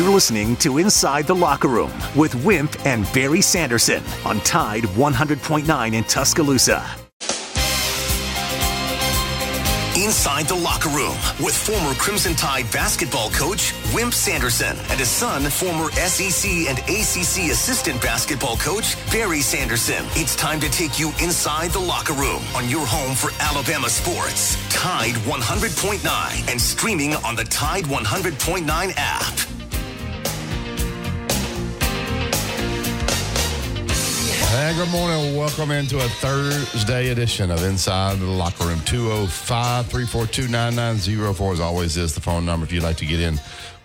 You're listening to Inside the Locker Room with Wimp and Barry Sanderson on Tide 100.9 in Tuscaloosa. Inside the Locker Room with former Crimson Tide basketball coach Wimp Sanderson and his son, former SEC and ACC assistant basketball coach Barry Sanderson. It's time to take you inside the locker room on your home for Alabama sports. Tide 100.9 and streaming on the Tide 100.9 app. Hey, good morning. Welcome into a Thursday edition of Inside the Locker Room. 205 342 9904 as always is the phone number if you'd like to get in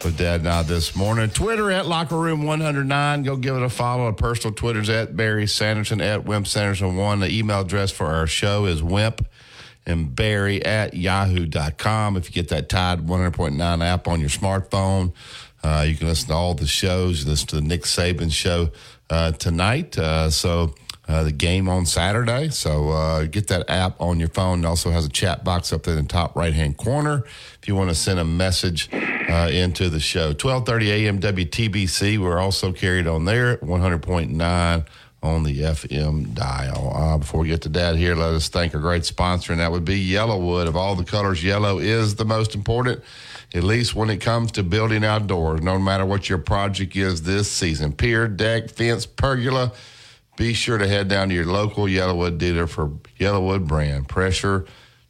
with Dad and I this morning. Twitter at Locker Room 109. Go give it a follow. Our personal Twitter's at Barry Sanderson, at Wimp Sanderson1. The email address for our show is Wimp and Barry at yahoo.com. If you get that Tide 100.9 app on your smartphone, uh, you can listen to all the shows. You listen to the Nick Saban show tonight. Uh, so uh, the game on Saturday. So uh, get that app on your phone. It also has a chat box up there in the top right hand corner if you want to send a message uh, into the show. 12:30 a.m. WTBC. We're also carried on there at 100.9 on the FM dial. Uh, before we get to that here, let us thank our great sponsor, and that would be Yellowwood. Of all the colors, yellow is the most important at least when it comes to building outdoors, no matter what your project is this season pier, deck, fence, pergola. Be sure to head down to your local Yellowwood dealer for Yellowwood brand pressure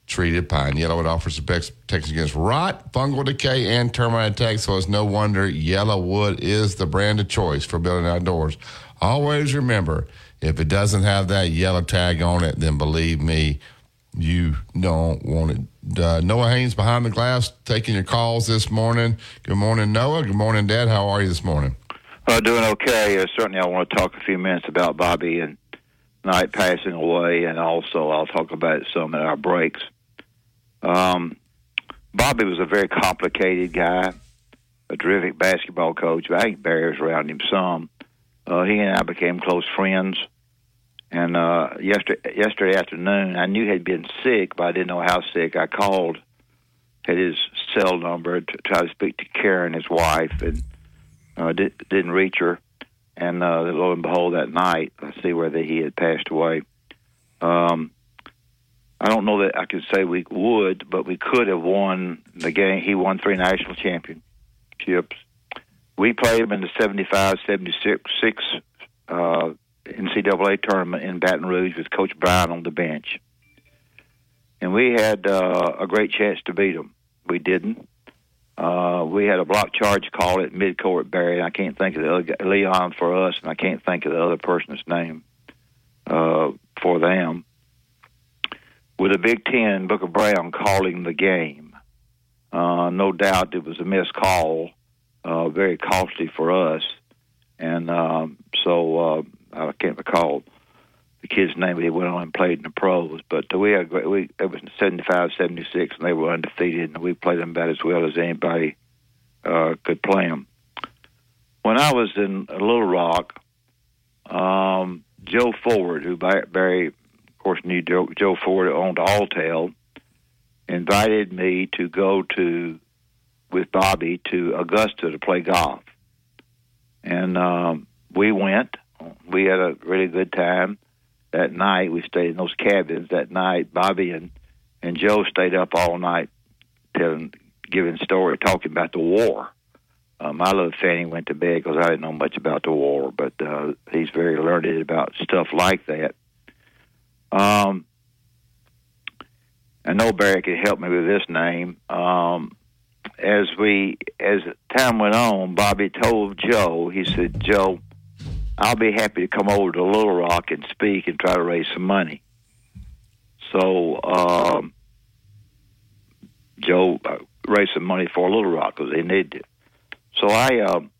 treated pine. Yellowwood offers the best protection against rot, fungal decay, and termite attacks, so it's no wonder Yellowwood is the brand of choice for building outdoors. Always remember, if it doesn't have that yellow tag on it, then believe me, you don't want it uh, Noah Haynes behind the glass taking your calls this morning. Good morning, Noah. Good morning, Dad. How are you this morning? Uh, doing okay. Uh, certainly, I want to talk a few minutes about Bobby and Knight passing away, and also I'll talk about some in our breaks. Um, Bobby was a very complicated guy, a terrific basketball coach. I think Barry was around him some. Uh, he and I became close friends. And uh, yesterday, yesterday afternoon, I knew he'd been sick, but I didn't know how sick. I called, had his cell number to try to speak to Karen, his wife, and uh, did, didn't reach her. And uh, lo and behold, that night, I see whether he had passed away. Um, I don't know that I could say we would, but we could have won the game. He won three national championships. We played him in the 75 76 uh, NCAA tournament in Baton Rouge with Coach Brown on the bench, and we had uh, a great chance to beat them. We didn't. Uh, we had a block charge call at midcourt Barry. I can't think of the other, Leon for us, and I can't think of the other person's name uh, for them. With a Big Ten, Booker Brown calling the game. Uh, no doubt it was a missed call, uh, very costly for us. And um, so uh, I can't recall the kid's name, but he went on and played in the pros. But we had great, we it was 75, 76, and they were undefeated, and we played them about as well as anybody uh, could play them. When I was in Little Rock, um, Joe Ford, who Barry, of course, knew Joe, Joe Ford owned Alltel, invited me to go to with Bobby to Augusta to play golf, and um, we went we had a really good time that night. We stayed in those cabins that night. Bobby and and Joe stayed up all night telling, giving story, talking about the war. My little Fanny went to bed because I didn't know much about the war, but uh, he's very learned about stuff like that. Um, I know Barry could help me with this name. Um, as we as time went on, Bobby told Joe, he said, "Joe, I'll be happy to come over to Little Rock and speak and try to raise some money. So um, Joe uh, raised some money for Little Rock because they needed it. So I um,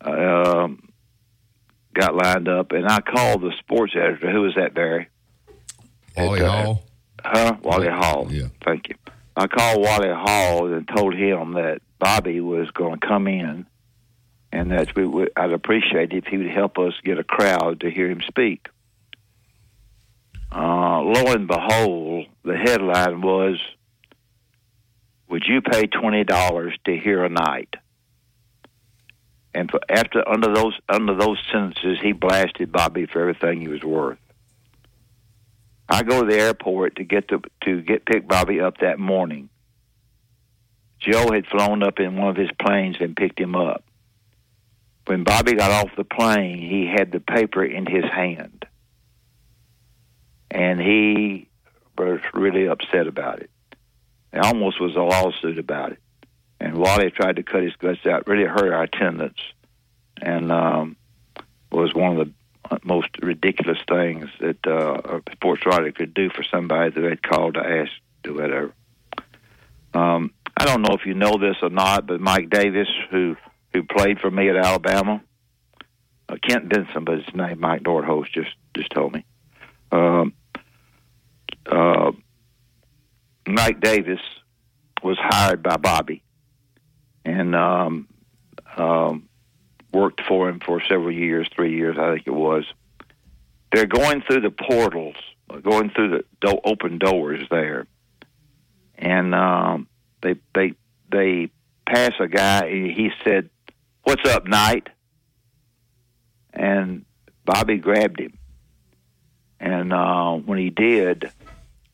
uh, got lined up and I called the sports editor. Who was that, Barry? Wally uh, Hall. Huh? Wally Hall. Yeah. Thank you. I called Wally Hall and told him that Bobby was going to come in and that we I'd appreciate if he would help us get a crowd to hear him speak. Uh, lo and behold, the headline was, "Would you pay twenty dollars to hear a Knight?" and for, after under those under those sentences, he blasted Bobby for everything he was worth. I go to the airport to get to to get pick Bobby up that morning. Joe had flown up in one of his planes and picked him up. When Bobby got off the plane, he had the paper in his hand. And he was really upset about it. There almost was a lawsuit about it. And Wally tried to cut his guts out, really hurt our attendance, and um, was one of the most ridiculous things that uh, a sports writer could do for somebody that had called to ask to whatever. Um, I don't know if you know this or not, but Mike Davis, who who played for me at Alabama, uh, Kent Benson, but his name Mike Nordhost just just told me. Um, uh, Mike Davis was hired by Bobby and um, um, worked for him for several years, three years, I think it was. They're going through the portals, going through the do- open doors there, and um, they they they pass a guy. He said, "What's up, Knight?" And Bobby grabbed him, and uh, when he did,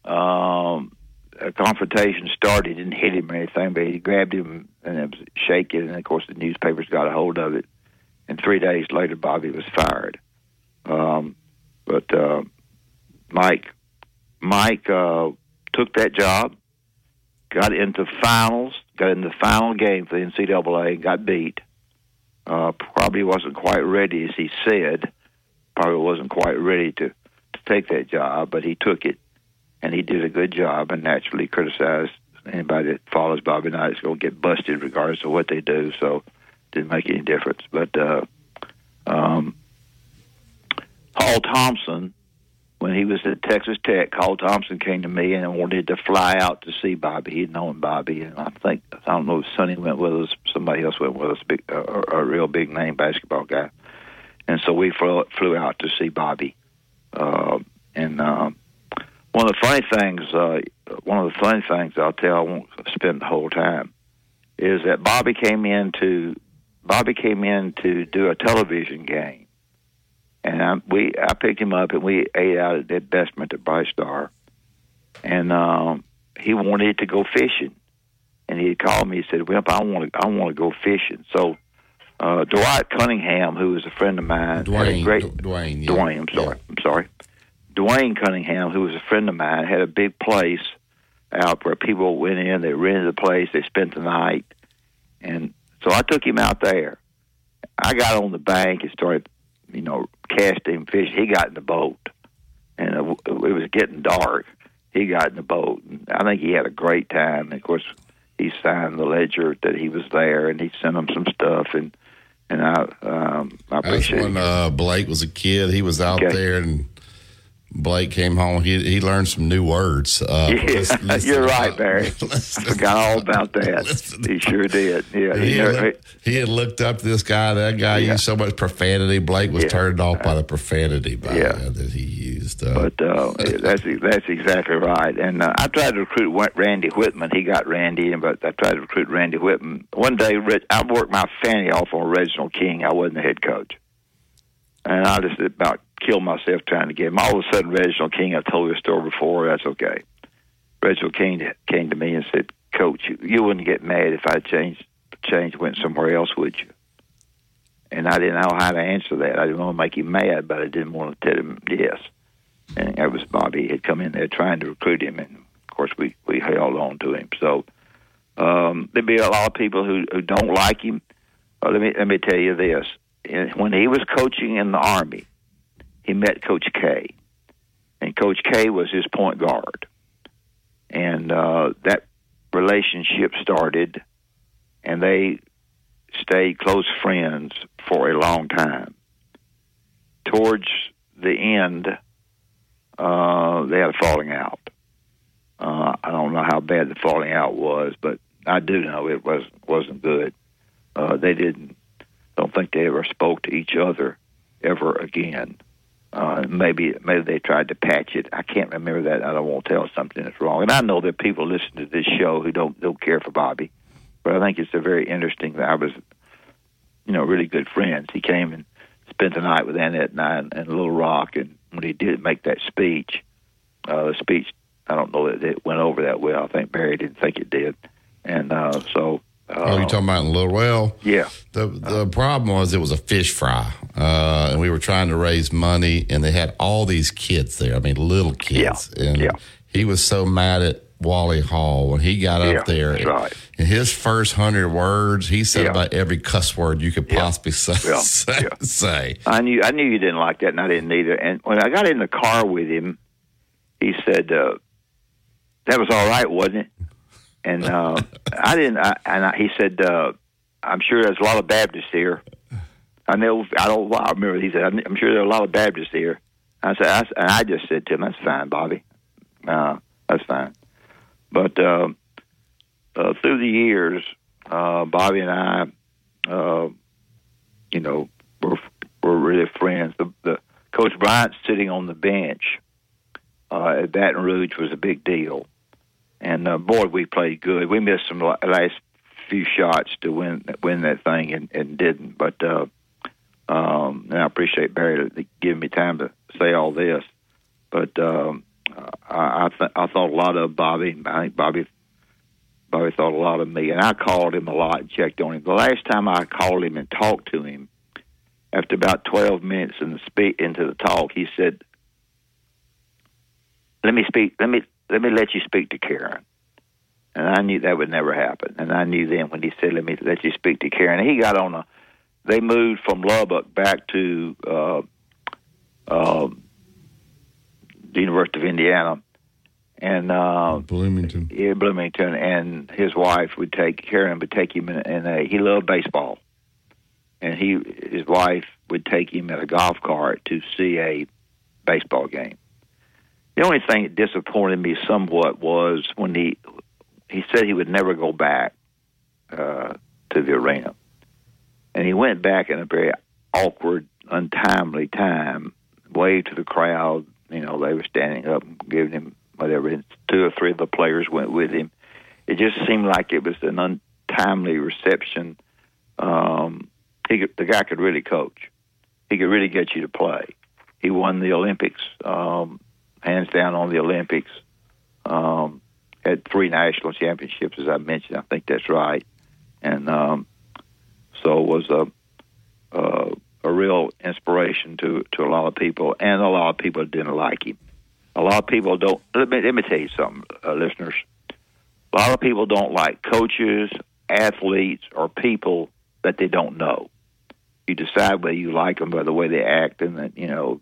um, a confrontation started. He didn't hit him or anything, but he grabbed him and it was shaking. And of course, the newspapers got a hold of it. And three days later, Bobby was fired. Um, but uh, Mike, Mike uh, took that job, got into finals, got in the final game for the NCAA, and got beat. Uh, probably wasn't quite ready, as he said. Probably wasn't quite ready to to take that job, but he took it and he did a good job and naturally criticized anybody that follows Bobby Knight is going to get busted regardless of what they do. So didn't make any difference. But uh, um, Hall Thompson, when he was at Texas Tech, Hall Thompson came to me and wanted to fly out to see Bobby. He'd known Bobby, and I think I don't know if Sonny went with us, somebody else went with us, big, uh, a real big name basketball guy. And so we flew, flew out to see Bobby. Uh, and um, one of the funny things, uh, one of the funny things I'll tell, I won't spend the whole time, is that Bobby came in to Bobby came in to do a television game, and I, we I picked him up and we ate out at that Bessemer at Bright Star, and um, he wanted to go fishing, and he called me. He said, "Well, I want to I want to go fishing." So uh, Dwight Cunningham, who was a friend of mine, Dwayne. great Dwayne. Yeah. Dwayne. I'm sorry. I'm sorry. Dwayne Cunningham, who was a friend of mine, had a big place out where people went in, they rented the place, they spent the night, and so I took him out there. I got on the bank and started, you know, casting fish. He got in the boat, and it was getting dark. He got in the boat, and I think he had a great time. And of course, he signed the ledger that he was there, and he sent him some stuff, and and I um, I That's appreciate when uh, Blake was a kid. He was out Okay. there and Blake came home. He he learned some new words. Uh, Yeah, you're right, Barry. I listen- forgot all about that. He sure did. Yeah, He he, had, never- he had looked up this guy. That guy Yeah. used so much profanity. Blake was Yeah. turned off by the profanity by, Yeah. uh, that he used. Uh, But uh, that's that's exactly right. And uh, I tried to recruit Randy Wittman. He got Randy, and but I tried to recruit Randy Wittman. One day, I worked my fanny off on Reginald King. I wasn't the head coach, and I just about killed myself trying to get him. All of a sudden, Reginald King. I've told this story before. That's okay. Reginald King came to me and said, "Coach, you, you wouldn't get mad if I changed changed went somewhere else, would you?" And I didn't know how to answer that. I didn't want to make him mad, but I didn't want to tell him yes and that was Bobby had come in there trying to recruit him, and of course we we held on to him. So um, there'd be a lot of people who who don't like him. Uh, let me let me tell you this: when he was coaching in the army, he met Coach K, and Coach K was his point guard, and uh, that relationship started, and they stayed close friends for a long time. Towards the end, uh, they had a falling out. Uh, I don't know how bad the falling out was, but I do know it was wasn't good. Uh, they didn't. Don't think they ever spoke to each other ever again. Uh, maybe maybe they tried to patch it. I can't remember that. I don't want to tell something that's wrong. And I know are people listening to this show who don't don't care for Bobby, but I think it's a very interesting. I was you know, really good friends. He came and spent the night with Annette and I in, in Little Rock, and when he did make that speech, uh, the speech, I don't know that it went over that well. I think Barry didn't think it did, and uh, so. Oh, you talking about in Little Well? Yeah. The the problem was it was a fish fry, uh, and we were trying to raise money, and they had all these kids there. I mean, little kids, Yeah, and yeah. he was so mad at Wally Hall when he got Yeah, up there. right. In his first hundred words, he said Yeah. about every cuss word you could possibly say. yeah, say, yeah. say. I knew I knew you didn't like that, and I didn't either. And when I got in the car with him, he said, uh, "That was all right, wasn't it?" And uh, I didn't. I, and I, he said, uh, "I'm sure there's a lot of Baptists here." I know. I don't. I remember he said, "I'm sure there are a lot of Baptists here." I said, I, and I just said to him, "That's fine, Bobby. Uh, that's fine." But uh, uh, through the years, uh, Bobby and I, uh, you know, were were really friends. The, the Coach Bryant sitting on the bench uh, at Baton Rouge was a big deal, and uh, boy, we played good. We missed some last few shots to win win that thing, and, and didn't. But uh, um, and I appreciate Barry giving me time to say all this. But um, I I, th- I thought a lot of Bobby. I think Bobby Bobby thought a lot of me, and I called him a lot and checked on him. The last time I called him and talked to him, after about twelve minutes in the speak into the talk, he said, "Let me speak. Let me let me let you speak to Karen." And I knew that would never happen. And I knew then when he said, "Let me let you speak to Karen," he got on a. They moved from Lubbock back to uh, uh, the University of Indiana, and uh, Bloomington. yeah, Bloomington, and his wife would take Karen would take him, and he loved baseball, and he his wife would take him in a golf cart to see a baseball game. The only thing that disappointed me somewhat was when he he said he would never go back uh, to the arena, and he went back in a very awkward, untimely time. Waved to the crowd. You know, they were standing up, and giving him whatever. And two or three of the players went with him. It just seemed like it was an untimely reception. Um, he could, the guy could really coach. He could really get you to play. He won the Olympics, um, hands down on the Olympics. Um, had three national championships, as I mentioned. I think that's right, and um, so was a, a real inspiration to to a lot of people, and a lot of people didn't like him. A lot of people don't. Let me let me tell you something, uh, listeners. A lot of people don't like coaches, athletes, or people that they don't know. You decide whether you like them by the way they act, and that you know,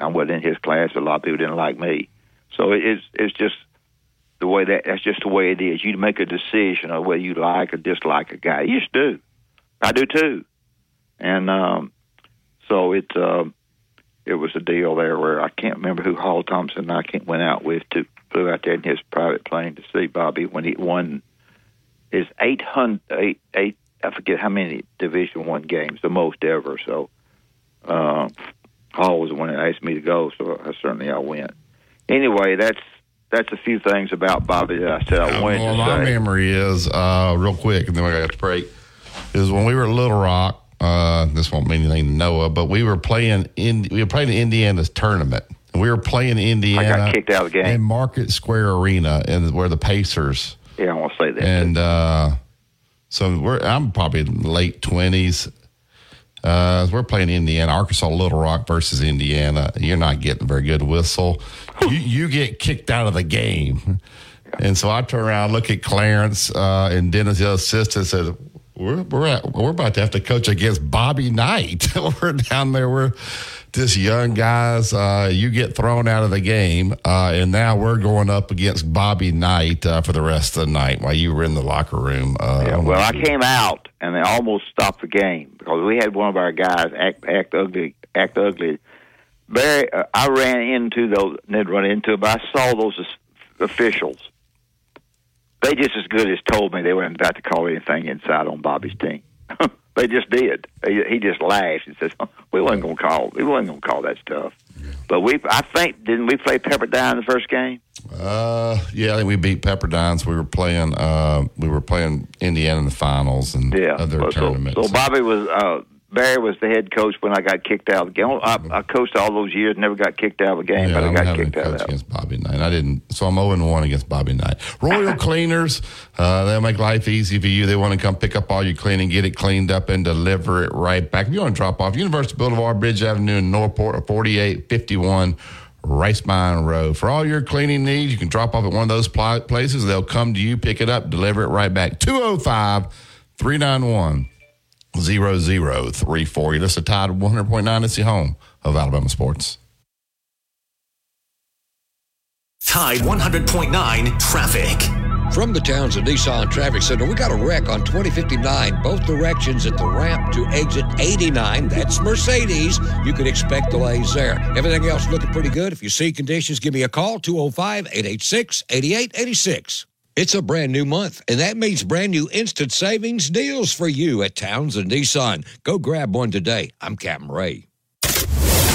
I wasn't in his class. A lot of people didn't like me, so it's it's just the way that that's just the way it is. You make a decision of whether you like or dislike a guy. You just do. I do too, and um, so it uh, it was a deal there where I can't remember who Hall Thompson I can't, went out with to flew out there in his private plane to see Bobby when he won his eight hundred eight eight I forget how many Division One games, the most ever. So uh, Hall was the one that asked me to go, so I certainly I went. Anyway, that's that's a few things about Bobby that I said I wanted well, to my say. memory is uh, real quick, and then we got to break. Is when we were at Little Rock. Uh, this won't mean anything to Noah, but we were playing in we were playing in Indiana's tournament. We were playing Indiana. I got kicked out of the game. in Market Square Arena, and where the Pacers Yeah, I want to say that. and uh, so we're I'm probably late twenties. Uh, we're playing Indiana, Arkansas, Little Rock versus Indiana. You're not getting a very good whistle. You you get kicked out of the game, and so I turn around, look at Clarence uh, and Dennis, the assistant, said. We're we're at, we're about to have to coach against Bobby Knight. we're down there. We're this young guys. Uh, you get thrown out of the game, uh, and now we're going up against Bobby Knight uh, for the rest of the night while you were in the locker room. Uh, Yeah, well, I came out and they almost stopped the game because we had one of our guys act act ugly, act ugly. Barry, uh, I ran into those, didn't run into, but I saw those officials. They just as good as told me they weren't about to call anything inside on Bobby's team. they just did. He, he just laughed and says, "We wasn't going to call. We wasn't to call that stuff." But we, I think, didn't we play Pepperdine in the first game? Uh, yeah, I think we beat Pepperdines. We were playing. Uh, we were playing Indiana in the finals and Yeah. other so, tournaments. so Bobby was uh, Barry was the head coach when I got kicked out of the game. I, I coached all those years, never got kicked out of a game, Yeah, but I got kicked out coach of it. against Bobby Knight. I didn't, so I'm 0 1 against Bobby Knight. Royal Cleaners, uh, they'll make life easy for you. They want to come pick up all your cleaning, get it cleaned up, and deliver it right back. If you want to drop off University Boulevard, Bridge Avenue in Northport, or 4851 Rice Mine Road. For all your cleaning needs, you can drop off at one of those places. They'll come to you, pick it up, deliver it right back. 205 391 0034. You listen to Tide 100.9. It's the home of Alabama sports. Tide 100.9 traffic. From the Townsend Nissan Traffic Center, we got a wreck on 2059, both directions at the ramp to exit 89. That's Mercedes. You can expect delays there. Everything else looking pretty good. If you see conditions, give me a call 205 886 8886. It's a brand new month, and that means brand new instant savings deals for you at Townsend Nissan. Go grab one today. I'm Captain Ray.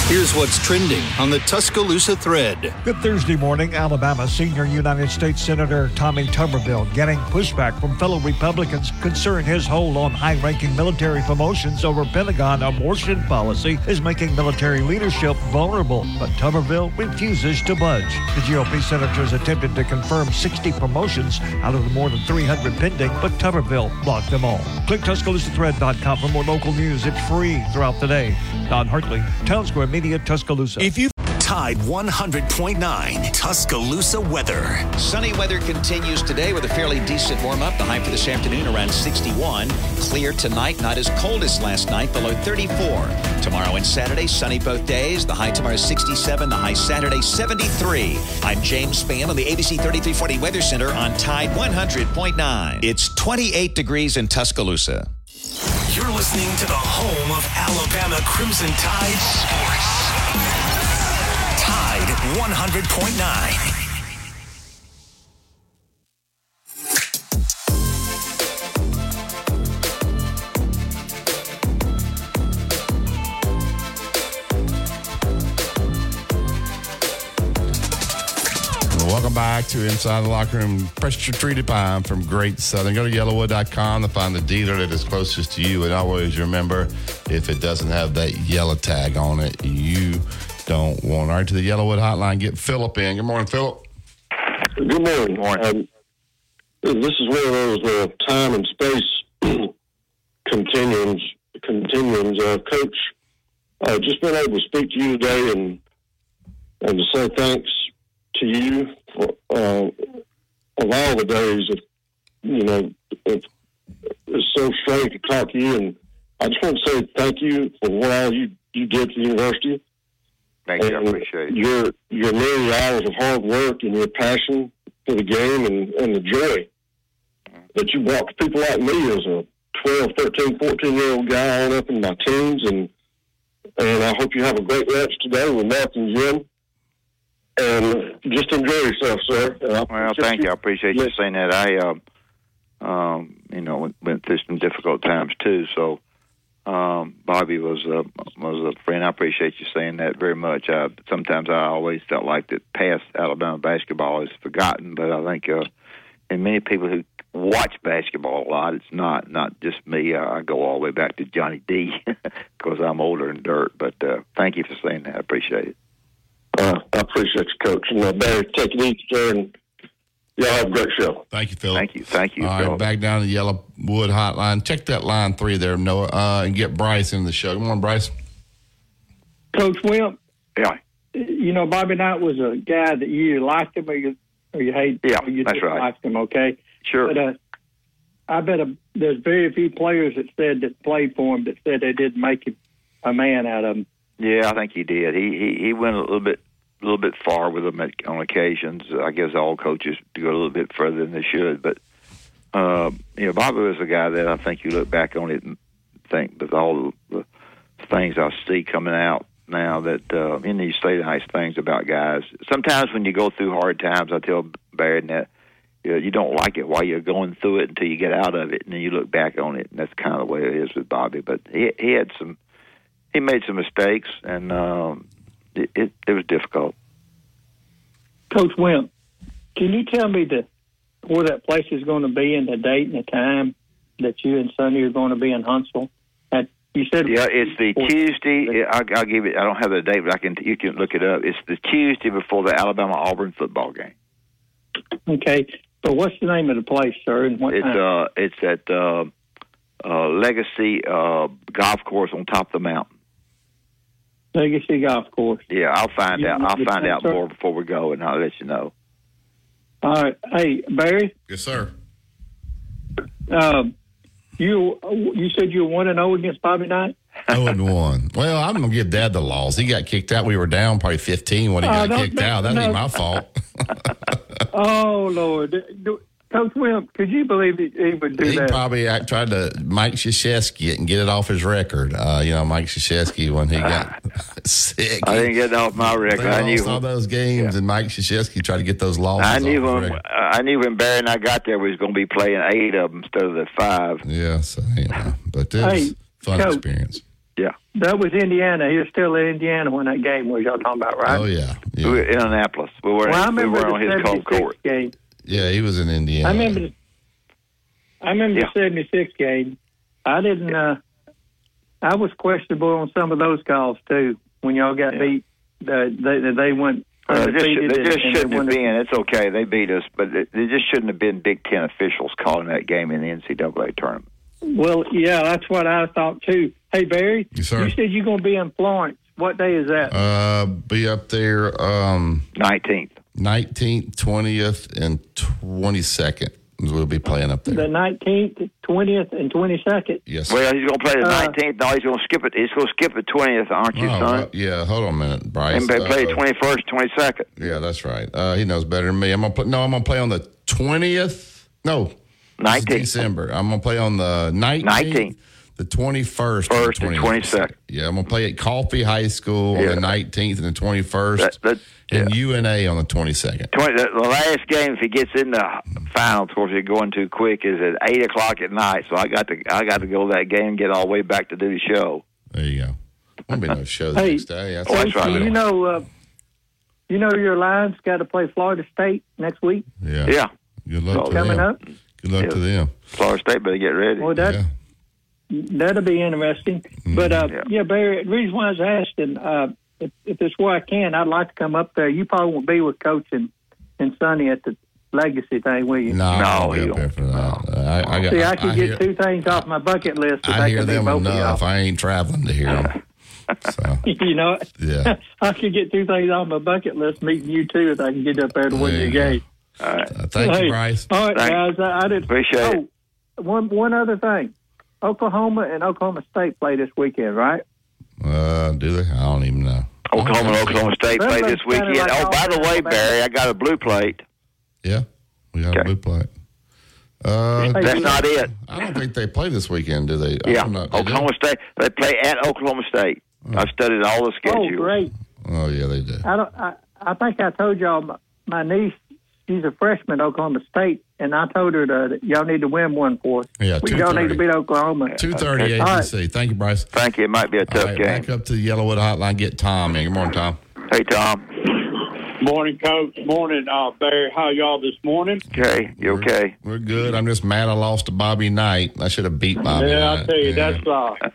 Here's what's trending on the Tuscaloosa thread. Good Thursday morning. Alabama senior United States Senator Tommy Tuberville getting pushback from fellow Republicans concern his hold on high ranking military promotions over Pentagon abortion policy is making military leadership vulnerable. But Tuberville refuses to budge. The GOP senators attempted to confirm 60 promotions out of the more than 300 pending, but Tuberville blocked them all. Click TuscaloosaThread.com for more local news. It's free throughout the day. Don Hartley, Town Square Media, Tuscaloosa. If you Tide 100.9 Tuscaloosa weather. Sunny weather continues today with a fairly decent warm up. The high for this afternoon around 61. Clear tonight, not as cold as last night, below 34. Tomorrow and Saturday, sunny both days. The high tomorrow is 67, the high Saturday 73. I'm James Spann on the ABC 3340 Weather Center on Tide 100.9. It's 28 degrees in Tuscaloosa. You're listening to the home of Alabama Crimson Tide Sports. Tide 100.9. Welcome back to Inside the Locker Room. Pressure treated pine from Great Southern. Go to yellowwood.com to find the dealer that is closest to you. And always remember if it doesn't have that yellow tag on it, you don't want. All right, to the Yellowwood hotline, get Philip in. Good morning, Philip. Good morning. Um, this is one of those uh, time and space continuums. Continuums, uh, Coach. Uh, just been able to speak to you today and and to say thanks to you uh, of all the days of you know it, it's so strange to talk to you and I just want to say thank you for what all you you did for the university. Thank you. I appreciate it. your your many hours of hard work and your passion for the game and, and the joy that you brought to people like me as a 12, 13, 14 year old guy on up in my teens. And and I hope you have a great lunch today with Mark and Jim. And just enjoy yourself, sir. Well, thank you. I appreciate you saying that. I, um, um, you know, went, went through some difficult times too. So, um, Bobby was a was a friend. I appreciate you saying that very much. I, sometimes I always felt like that past Alabama basketball is forgotten, but I think, uh, and many people who watch basketball a lot, it's not not just me. I, I go all the way back to Johnny Dee because I'm older than dirt. But uh, thank you for saying that. I appreciate it. Uh, I appreciate you, Coach. And uh, Barry, take it easy, sir. And y'all have a great show. Thank you, Philip. Thank you. Thank you. All right, Phil. back down to the Yellowwood hotline. Check that line three there, Noah, uh, and get Bryce into the show. Good morning, Bryce. Coach Wimp, Yeah. you know Bobby Knight was a guy that you either liked him or you or you hate Yeah, or you that's right. disliked him. Okay, Sure. but uh, I bet a, there's very few players that said that played for him that said they didn't make him a man out of him. Yeah, I think he did. He he, he went a little bit a little bit far with them on occasions. I guess all coaches go a little bit further than they should. But uh, you know, Bobby was a guy that I think you look back on it and think with all the things I see coming out now that uh, and you say nice things about guys. Sometimes when you go through hard times, I tell Barry that you, know, you don't like it while you're going through it until you get out of it, and then you look back on it, and that's kind of the way it is with Bobby. But he he had some he made some mistakes, and um, it, it, it was difficult. Coach Wimp, can you tell me the where that place is going to be and the date and the time that you and Sonny are going to be in Huntsville? At, you said Yeah, it's the Tuesday. I'll, I'll give it. I don't have the date, but I can. You can look it up. It's the Tuesday before the Alabama Auburn football game. Okay, but what's the name of the place, sir? And what It's time? uh, it's at uh, uh, Legacy uh, Golf Course on top of the mountain. Legacy Golf Course. Yeah, I'll find You- out. I'll find out so? more before we go, and I'll let you know. All right. Hey, Barry, Yes, sir. um, you you said you were one and zero against Bobby Knight. Oh and one. Well, I'm gonna give Dad the loss. He got kicked out. We were down probably 15 when he Oh, got don't- kicked out. That no. ain't my fault. Oh Lord, Do- Coach Wimp, could you believe that he would do he that? probably act, tried to Mike Krzyzewski it and get it off his record. Uh, you know, Mike Krzyzewski when he got sick. I didn't get it off my record. I knew. all those games, and Mike Krzyzewski tried to get those losses. I knew off his when record. I knew when Barry and I got there, we was going to be playing eight of them instead of the five. Yeah, so anyway, but it was Hey, fun Coach. experience. Yeah, That was Indiana. He was still in Indiana when that game was. Y'all talking about right? Oh yeah, we were in Annapolis. We were. Well, I we remember were on the his home 76 court. game. Yeah. He was in Indiana. I remember. The, I remember Yeah. the '76 game. I didn't. uh I was questionable on some of those calls too. When y'all got Yeah. beat, uh, they they went Uh, they just, undefeated. they just and shouldn't they have been. It's okay. They beat us, but it, they just shouldn't have been Big Ten officials calling that game in the NCAA tournament. Well, yeah, that's what I thought too. Hey Barry, Yes, you said you're going to be in Florence. What day is that? Uh, be up there um, Nineteenth. 19th, 20th, and 22nd. We'll be playing up there. the 19th, 20th, and 22nd. Yes. Well, he's going to play the Uh, nineteenth. no, he's going to skip it. He's going to skip the twentieth, aren't you, Oh, son? uh, yeah, hold on a minute, Bryce. and they play the twenty first, twenty second. Yeah, that's right. Uh, he knows better than me. I'm gonna play. No, I'm gonna play on the twentieth. No, 19th. December. I'm gonna play on the nineteenth, 19th. The twenty first, First and 22nd. Yeah, I'm gonna play at Coffee High School on the nineteenth and the twenty first, That, that, and UNA on the twenty second. 20, the, the last game, if he gets in the finals, of course, he's going too quick, is at eight o'clock at night. So I got to I got to go to that game, get all the way back to do the show. There you go. There won't be no show the Hey, next day. That's Oh, that's right. You know, uh, you know your Lions got to play Florida State next week Yeah. Yeah, Good luck to coming them. up. Good luck Yeah. to them. Florida State better get ready. Well, that Yeah. That'll be interesting. But uh, Yeah. yeah. Barry, the reason why I was asking, uh, if, if it's where I can, I'd like to come up there. You probably won't be with Coach and, and Sonny at the Legacy thing, will you? No, No, I'll be he up there don't. for that. I, I got. See, I could hear- get two things off my bucket list. If I I hear could be them both of enough. y'all. I ain't traveling to hear them. So you know, yeah. I could get two things off my bucket list. Meeting you two, if I can get up there to win There the game. All right. Uh, thank Hey, you, Bryce. All right, Thanks. guys. I, I did Appreciate oh, One one other thing. Oklahoma and Oklahoma State play this weekend, right? Uh, do they? I don't even know. Oklahoma and Oklahoma State That play this weekend. like oh, by the way, Barry, I got a blue plate. Yeah, we got a blue plate. Uh, That's you not know- it. I don't think they play this weekend, do they? I Yeah, don't know. They do? Oklahoma State. They play at Oklahoma State. I've studied all the Oh, schedules. great! Oh yeah, they do. I don't. I, I think I told y'all my, my niece. She's a freshman at Oklahoma State, and I told her to, that y'all need to win one for us. Yeah, we don't need to 2:30. beat Oklahoma. Two thirty Okay. All right. ACC. Thank you, Bryce. Thank you. It might be a tough right, game. back up to the Yellowwood Hotline. Get Tom in. Good morning, Tom. Hey, Tom. Morning, Coach. Morning, uh, Barry. How y'all this morning? Okay, you okay? We're good. I'm just mad I lost to Bobby Knight. I should have beat Bobby. yeah, I Knight. tell you, Yeah. that's uh,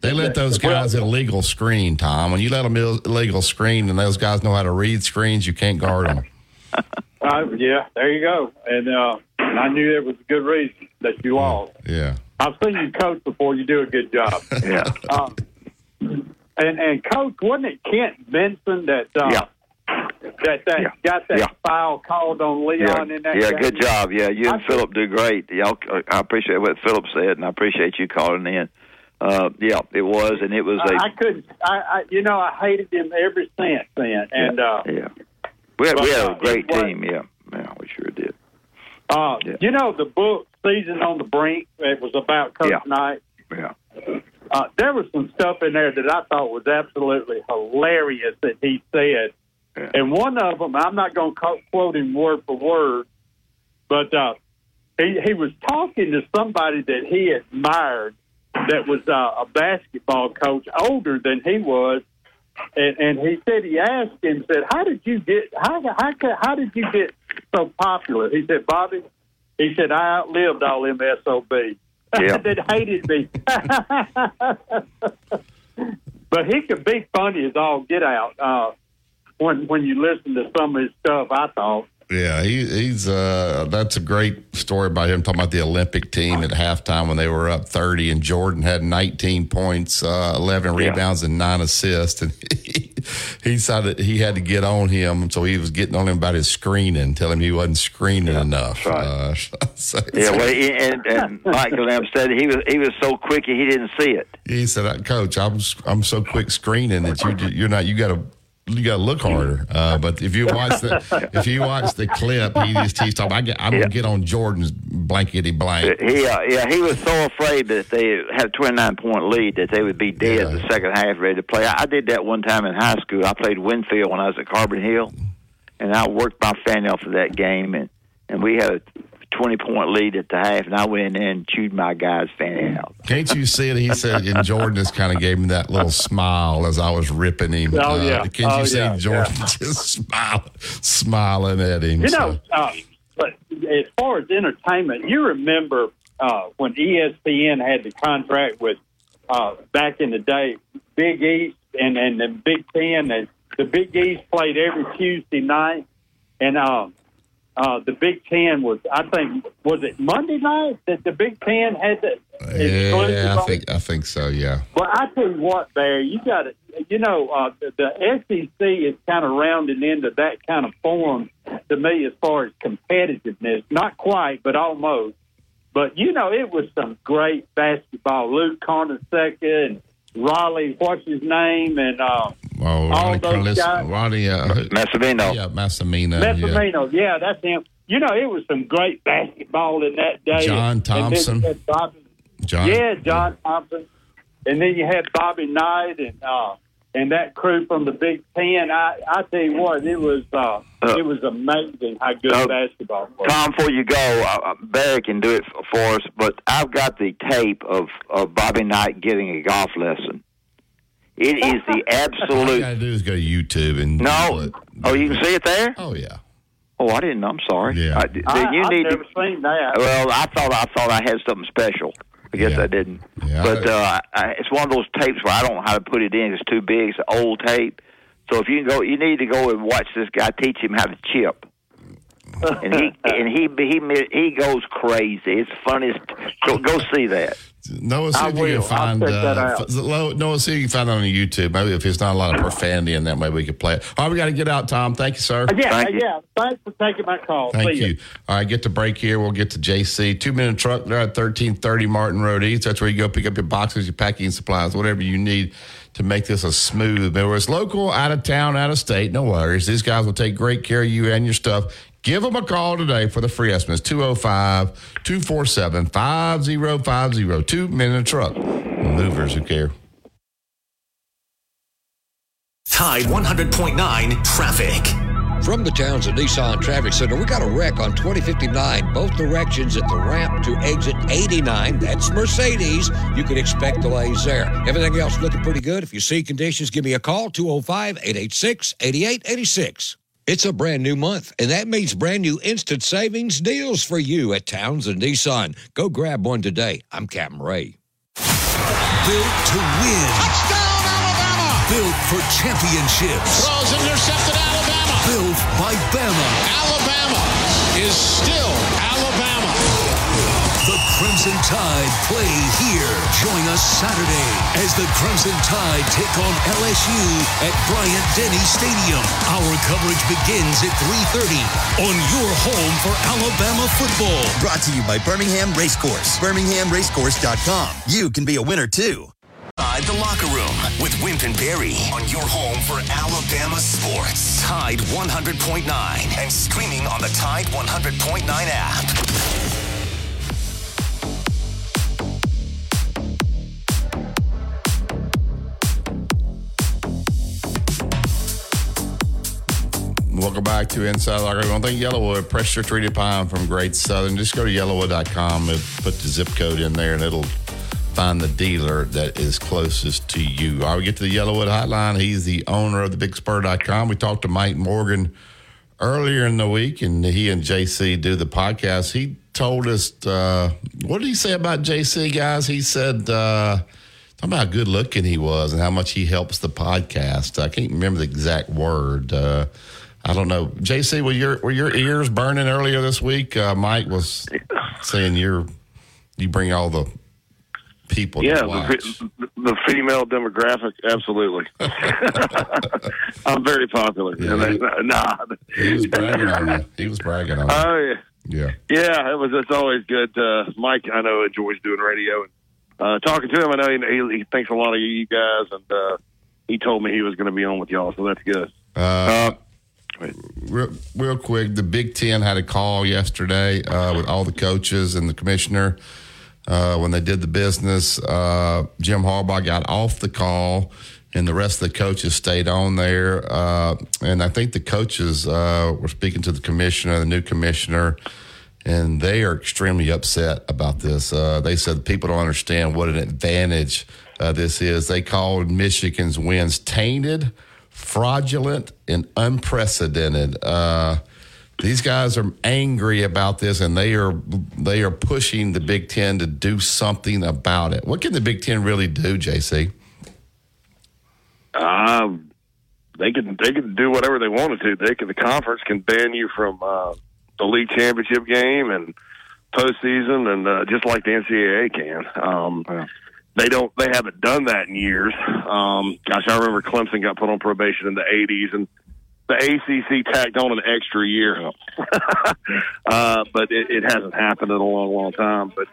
They let those guys illegal screen, Tom. When you let them Ill- illegal screen and those guys know how to read screens, you can't guard them. uh, yeah. There you go. And uh, I knew there was a good reason that you lost. Yeah. I've seen you coach before. You do a good job. Yeah. um, and and coach, wasn't it Kent Benson that uh, Yeah. that that Yeah. got that Yeah. foul called on Yeah, Leon in that yeah, game? good job. Yeah, you and I- Philip do great. Y'all, I appreciate what Philip said, and I appreciate you calling in. Uh, yeah, it was, and it was I, a I couldn't. I, I you know I hated him ever since then. And uh, yeah. We had we had But, a great team. Yeah, yeah, we sure did. uh, Yeah. you know the book "Season on the Brink." It was about Coach Yeah. Knight. Yeah, Uh, there was some stuff in there that I thought was absolutely hilarious that he said. Yeah. And one of them, I'm not going to quote him word for word, but uh, he, he was talking to somebody that he admired that was uh, a basketball coach older than he was. And, and he said he asked him, said, "How did you get? How how how did you get so popular?" He said, "Bobby," he said, "I outlived all them SOBs Yeah. that hated me." but he could be funny as all get out uh, when when you listen to some of his stuff. I thought. Yeah, he, he's uh, that's a great story about him talking about the Olympic team at halftime when they were up 30 and Jordan had 19 points, uh, 11 Yeah. rebounds and nine assists and he, he decided he had to get on him so he was getting on him about his screening, telling him he wasn't screening enough. Uh, so- Yeah, well, he, and, and Michael Lamb said he was he was so quick he didn't see it. he said, "Uh, "Coach, I'm I'm so quick screening that you you're not you got to." You got to look harder, uh, but if you watch the if you watch the clip, he just he's talking. I get, I'm gonna get on Jordan's blankety blank. He uh, yeah he was so afraid that if they had a 29 point lead that they would be dead the second half ready to play. I, I did that one time in high school. I played Winfield when I was at Carbon Hill, and I worked my fanny off of that game, and and we had a 20 point lead at the half, and I went in and chewed my guy's fanny out. Can't you see it? He said, and Jordan just kind of gave me that little smile as I was ripping him. Uh, Oh, yeah. Can't you Oh, see yeah, Jordan yeah. just smile, smiling at him? You So- know, uh, but as far as entertainment, you remember uh, when ESPN had the contract with uh, back in the day, Big East and and the Big Ten, and the Big East played every Tuesday night, and uh, uh, the Big Ten was, I think, was it Monday night that the Big Ten had the yeah, I think I think so. Yeah. well, I tell you what, Barry, you got to, you know, uh, the, the SEC is kind of rounding into that kind of form to me as far as competitiveness. Not quite, but almost. But you know, it was some great basketball. Lou Carnesecca and Rollie, what's his name, and uh, Oh, All Ronnie those Carlis- guys- Ronnie uh, Massimino. Yeah, Massimino. yeah. Yeah. that's him. You know, it was some great basketball in that day. John And then you Thompson. had Bobby, John. yeah, John Thompson. And then you had Bobby Knight and uh, and that crew from the Big Ten. I I tell you what, it was uh, it was amazing how good Uh, basketball was. Tom, before you go, uh, uh, Barry can do it for us, but I've got the tape of, of Bobby Knight giving a golf lesson. It is the All you absolute. gotta do is go to YouTube and No. Oh, you can see it there? Oh yeah. Oh, I didn't. know. I'm sorry. Yeah. I, d- I, you I've need never to. seen that. Well, I thought I thought I had something special. I guess Yeah. I didn't. Yeah, but uh, I, it's one of those tapes where I don't know how to put it in. It's too big. It's an old tape. So if you can go, you need to go and watch this guy teach him how to chip. and he and he he he goes crazy. It's funniest. Go go see that. Noah, see I if you can find. check that uh, out. f- Lo- Noah, see if you can find it on YouTube. Maybe if there's not a lot of profanity in that, maybe we could play it. All right, we got to get out, Tom. Thank you, sir. Uh, yeah, Thank you. yeah. Thanks for taking my call. Thank See ya. you. All right, get to break here. We'll get to JC. Two minute truck there at 1330 Martin Road East. That's where you go pick up your boxes, your packing supplies, whatever you need to make this a smooth. Whether it's local, out of town, out of state, no worries. These guys will take great care of you and your stuff. Give them a call today for the free estimates 205 247 5050. Two oh oh oh. minute truck. Movers who care. Tide 100.9 traffic. From the Townsend Nissan Traffic Center, we got a wreck on 2059, both directions at the ramp to exit 89. That's Mercedes. You can expect delays there. Everything else looking pretty good. If you see conditions, give me a call 205 886 8886. It's a brand new month, and that means brand new instant savings deals for you at Townsend Nissan. Go grab one today. I'm Captain Ray. Built to win. Touchdown, Alabama. Built for championships. Throws intercepted Alabama. Built by Bama. Alabama Crimson Tide play here. Join us Saturday as the Crimson Tide take on LSU at Bryant Denny Stadium. Our coverage begins at 3:30 on your home for Alabama football. Brought to you by Birmingham Racecourse. BirminghamRacecourse.com. You can be a winner too. Tide the Locker Room with Wimp and Barry on your home for Alabama sports. Tide 100.9 and streaming on the Tide 100.9 app. Welcome back to Inside Locker Room. I think Yellowwood, pressure treated pine from Great Southern. Just go to yellowwood.com and put the zip code in there, and it'll find the dealer that is closest to you. All right, get to the Yellowwood Hotline. He's the owner of thebigspur.com. We talked to Mike Morgan earlier in the week, and he and JC do the podcast. He told us, uh, what did he say about JC, guys? He said, uh, talking about how good looking he was and how much he helps the podcast. I can't remember the exact word. Uh, I don't know. JC, were your were your ears burning earlier this week? Uh, Mike was saying you're you bring all the people. Yeah, to the, the female demographic, absolutely. I'm very popular. Yeah, he- nah. he was bragging on you. He was bragging on. Oh yeah, Yeah. yeah. It was. It's always good. Uh, Mike, I know, enjoys doing radio. And uh, talking to him, I know he, he, he thinks a lot of you guys, and uh, he told me he was going to be on with y'all, so that's good. Uh, real, real quick, the Big Ten had a call yesterday uh, with all the coaches and the commissioner. Uh, when they did the business, uh, Jim Harbaugh got off the call, and the rest of the coaches stayed on there. Uh, and I think the coaches uh, were speaking to the commissioner, the new commissioner, and they are extremely upset about this. Uh, they said people don't understand what an advantage this is. They called Michigan's wins tainted, fraudulent, and unprecedented. Uh, these guys are angry about this, and they are they are pushing the Big Ten to do something about it. What can the Big Ten really do, JC? Um, they can they can do whatever they wanted to. They can the conference can ban you from uh, the league championship game and postseason, and uh, just like the NCAA can. Um, They don't. They haven't done that in years. Um, gosh, I remember Clemson got put on probation in the '80s, and the ACC tacked on an extra year. uh, but it, it hasn't happened in a long, long time. But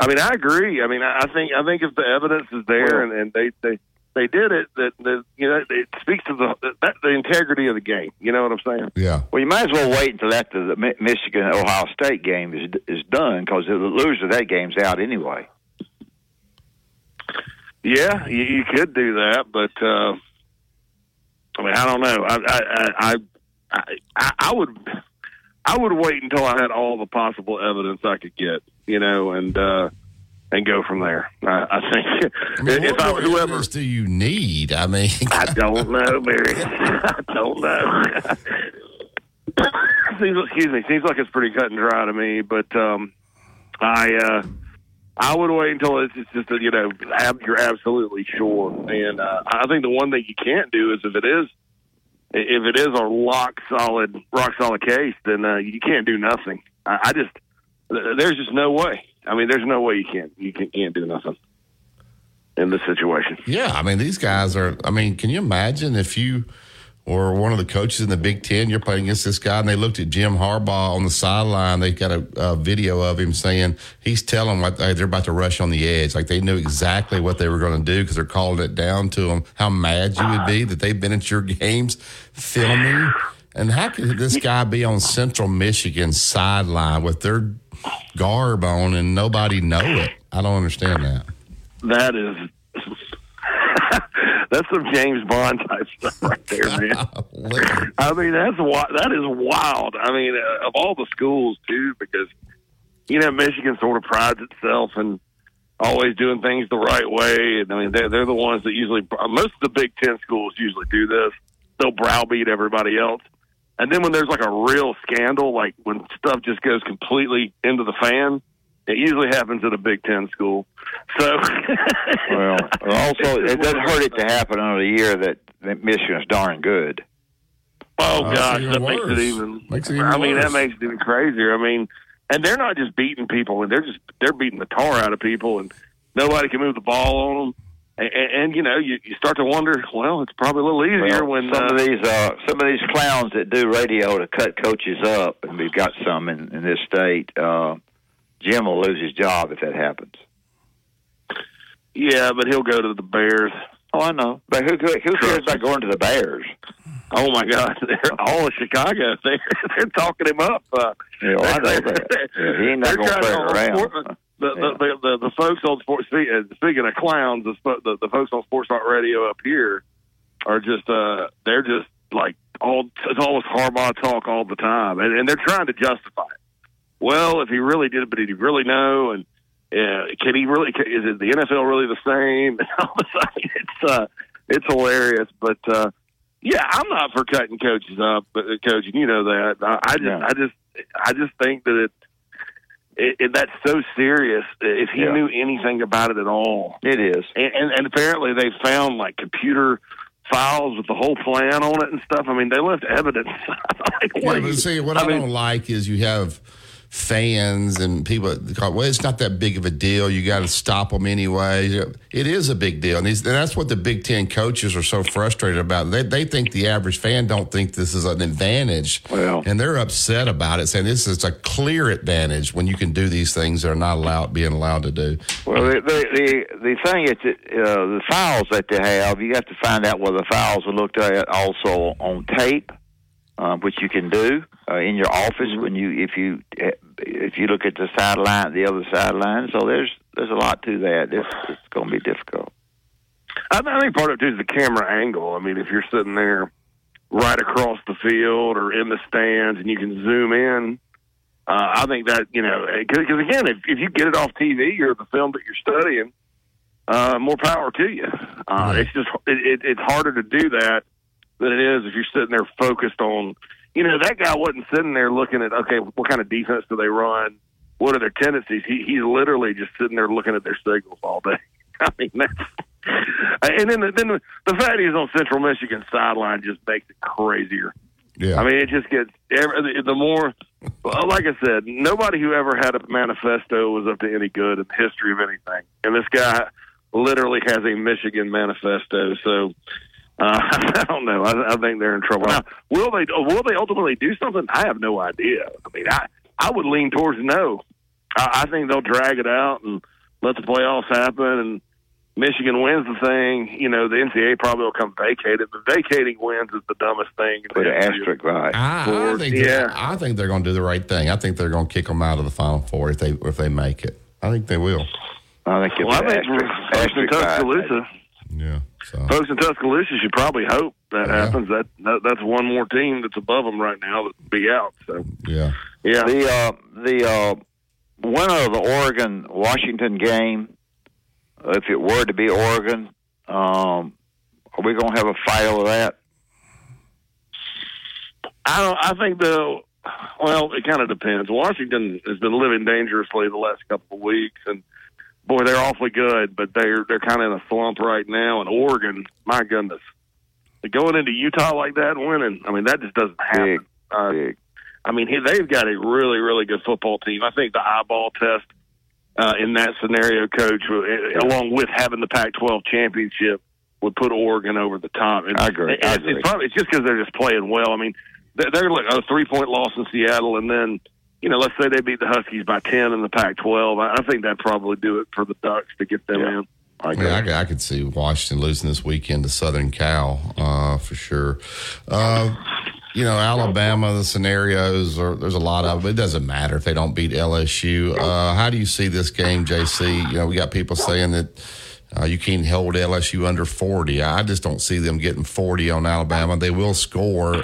I mean, I agree. I mean, I I think I think if the evidence is there and, and they they they did it, that, that you know it speaks to the that, the integrity of the game. You know what I'm saying? Yeah. Well, you might as well wait until after the Michigan Ohio State game is is done because the loser of that game's out anyway. Yeah, you, you could do that, but uh, I mean, I don't know. I I, I I I I would I would wait until I had all the possible evidence I could get, you know, and uh, and go from there. I, I think I mean, if I, whoever do you need? I mean, I don't know, Barry. I don't know. seems, excuse me. Seems like it's pretty cut and dry to me, but um, I uh, I would wait until it's just that you know ab- you're absolutely sure. And uh, I think the one thing you can't do is if it is if it is a rock solid rock solid case, then uh, you can't do nothing. I, I just there's just no way. I mean, there's no way you can't you can, can't do nothing in this situation. Yeah, I mean these guys are. I mean, can you imagine if you were one of the coaches in the Big Ten, you're playing against this guy, and they looked at Jim Harbaugh on the sideline. They got a, a video of him saying he's telling what hey, they're about to rush on the edge. Like they knew exactly what they were going to do because they're calling it down to them. How mad you would be that they've been at your games filming. And how could this guy be on Central Michigan's sideline with their garb on and nobody know it? I don't understand that. That is that's some James Bond type stuff right there, man. I mean, that's that is wild. I mean, uh, of all the schools too, because you know Michigan sort of prides itself in always doing things the right way. And I mean, they're they're the ones that usually most of the Big Ten schools usually do this. They'll browbeat everybody else. And then when there's like a real scandal, like when stuff just goes completely into the fan, it usually happens at a Big Ten school. So, Well, also it doesn't hurt it to happen on a year that, that Michigan's darn good. Oh that's gosh, even that makes it even. Makes it even I mean, worse. that makes it even crazier. I mean, and they're not just beating people; and they're just they're beating the tar out of people, and nobody can move the ball on them. And, and, and you know, you, you start to wonder. Well, it's probably a little easier Well, when some uh, of these uh, some of these clowns that do radio to cut coaches up, and we've got some in, in this state. Uh, Jim will lose his job if that happens. Yeah, but he'll go to the Bears. Oh, I know. But who who, who cares about going to the Bears? Oh my God, they're all of Chicago. They're they're talking him up. Uh, Yeah, well, I know that. Yeah, he ain't not they're gonna trying play to- around. sport- The, the, the, the, the folks on sports. uh, Speaking of clowns, the, the the folks on Sports Talk Radio up here are just uh they're just like all it's almost Harbaugh talk all the time, and, and they're trying to justify it. Well, if he really did, but did he really know? And uh, can he really? Can, is it the NFL really the same? it's uh, it's hilarious, but uh, yeah, I'm not for cutting coaches up, but uh, coach, you know that. I, I just, Yeah. I just, I just think that it, it, it that's so serious. If he Yeah. knew anything about it at all, It is. and, and, and apparently they found like computer files with the whole plan on it and stuff. I mean, they left evidence. like, Yeah, what but see, what I, don't like is you have fans and people call, well, it's not that big of a deal. You got to stop them anyway. It is a big deal. And, these, and that's what the Big Ten coaches are so frustrated about. They, they think the average fan don't think this is an advantage. Well. and they're upset about it, saying this is a clear advantage when you can do these things that are not allowed being allowed to do. Well, the the the, the thing is, that, uh, the files that they have, you have to find out whether the files are looked at also on tape, uh, which you can do uh, in your office when you if you eh, if you look at the sideline, the other sideline. So there's there's a lot to that. It's, it's going to be difficult. I, I think part of it too is the camera angle. I mean, if you're sitting there right across the field or in the stands and you can zoom in, uh, I think that you know because again, if, if you get it off TV or the film that you're studying, uh, more power to you. Uh, It's just it, it, it's harder to do that than it is if you're sitting there focused on. You know, that guy wasn't sitting there looking at okay, what kind of defense do they run? What are their tendencies? He, he's literally just sitting there looking at their signals all day. I mean, that's and then the, then the, the fact he's on Central Michigan sideline just makes it crazier. Yeah. I mean, it just gets every, the, the more. Like I said, nobody who ever had a manifesto was up to any good in the history of anything, and this guy literally has a Michigan manifesto. So uh, I don't know. I, I think they're in trouble. Now, will they? Will they ultimately do something? I have no idea. I mean, I I would lean towards no. I, I think they'll drag it out and let the playoffs happen and. Michigan wins the thing, you know, the NCAA probably will come vacate it. But vacating wins is the dumbest thing. in Put an asterisk right. I, I think yeah. I think they're going to do the right thing. I think they're going to kick them out of the Final Four if they if they make it. I think they will. I think Well, I think folks in asterisk. Tuscaloosa, Yeah. So folks in Tuscaloosa should probably hope that Yeah. happens. That, that that's one more team that's above them right now that'd be out. So yeah. yeah, The uh, the uh, winner of the Oregon Washington game, if it were to be Oregon, um, are we going to have a fight over that? I don't. I think the well, it kind of depends. Washington has been living dangerously the last couple of weeks, and boy, they're awfully good, but they're they're kind of in a slump right now. And Oregon, my goodness, going into Utah like that and winning, I mean, that just doesn't happen. Uh, I mean, he, they've got a really, really good football team. I think the eyeball test uh, in that scenario, coach, uh, along with having the Pac-12 championship, would put Oregon over the top. And, I agree. I agree. It's, probably, it's just because they're just playing well. I mean, they're, they're like a three-point loss in Seattle, and then you know, let's say they beat the Huskies by ten in the Pac-12. I, I think that'd probably do it for the Ducks to get them in. I, yeah, I, I could see Washington losing this weekend to Southern Cal uh, for sure. Uh, you know, Alabama, the scenarios are there's a lot of them. It doesn't matter if they don't beat LSU. Uh, how do you see this game, JC? You know, we got people saying that uh, you can't hold LSU under 40. I just don't see them getting 40 on Alabama. They will score.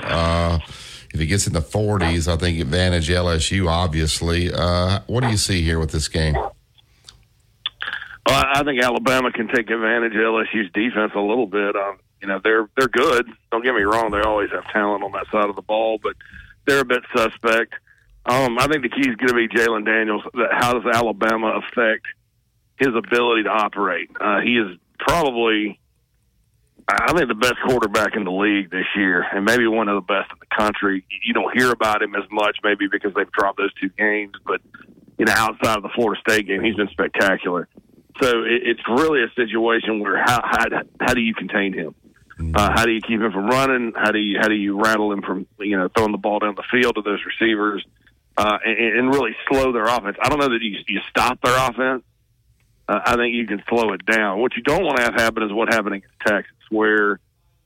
If it gets in the 40s, I think advantage LSU, obviously. Uh, what do you see here with this game? Well, I think Alabama can take advantage of LSU's defense a little bit. Um, you know, they're they're good. Don't get me wrong; they always have talent on that side of the ball, but they're a bit suspect. Um, I think the key is going to be Jayden Daniels. How does Alabama affect his ability to operate? Uh, he is probably, I think, the best quarterback in the league this year, and maybe one of the best in the country. You don't hear about him as much, maybe because they've dropped those two games, but you know, outside of the Florida State game, he's been spectacular. So it, it's really a situation where how how, how do you contain him? Uh, how do you keep him from running? How do you how do you rattle him from you know throwing the ball down the field to those receivers uh, and, and really slow their offense? I don't know that you you stop their offense. Uh, I think you can slow it down. What you don't want to have happen is what happened against Texas, where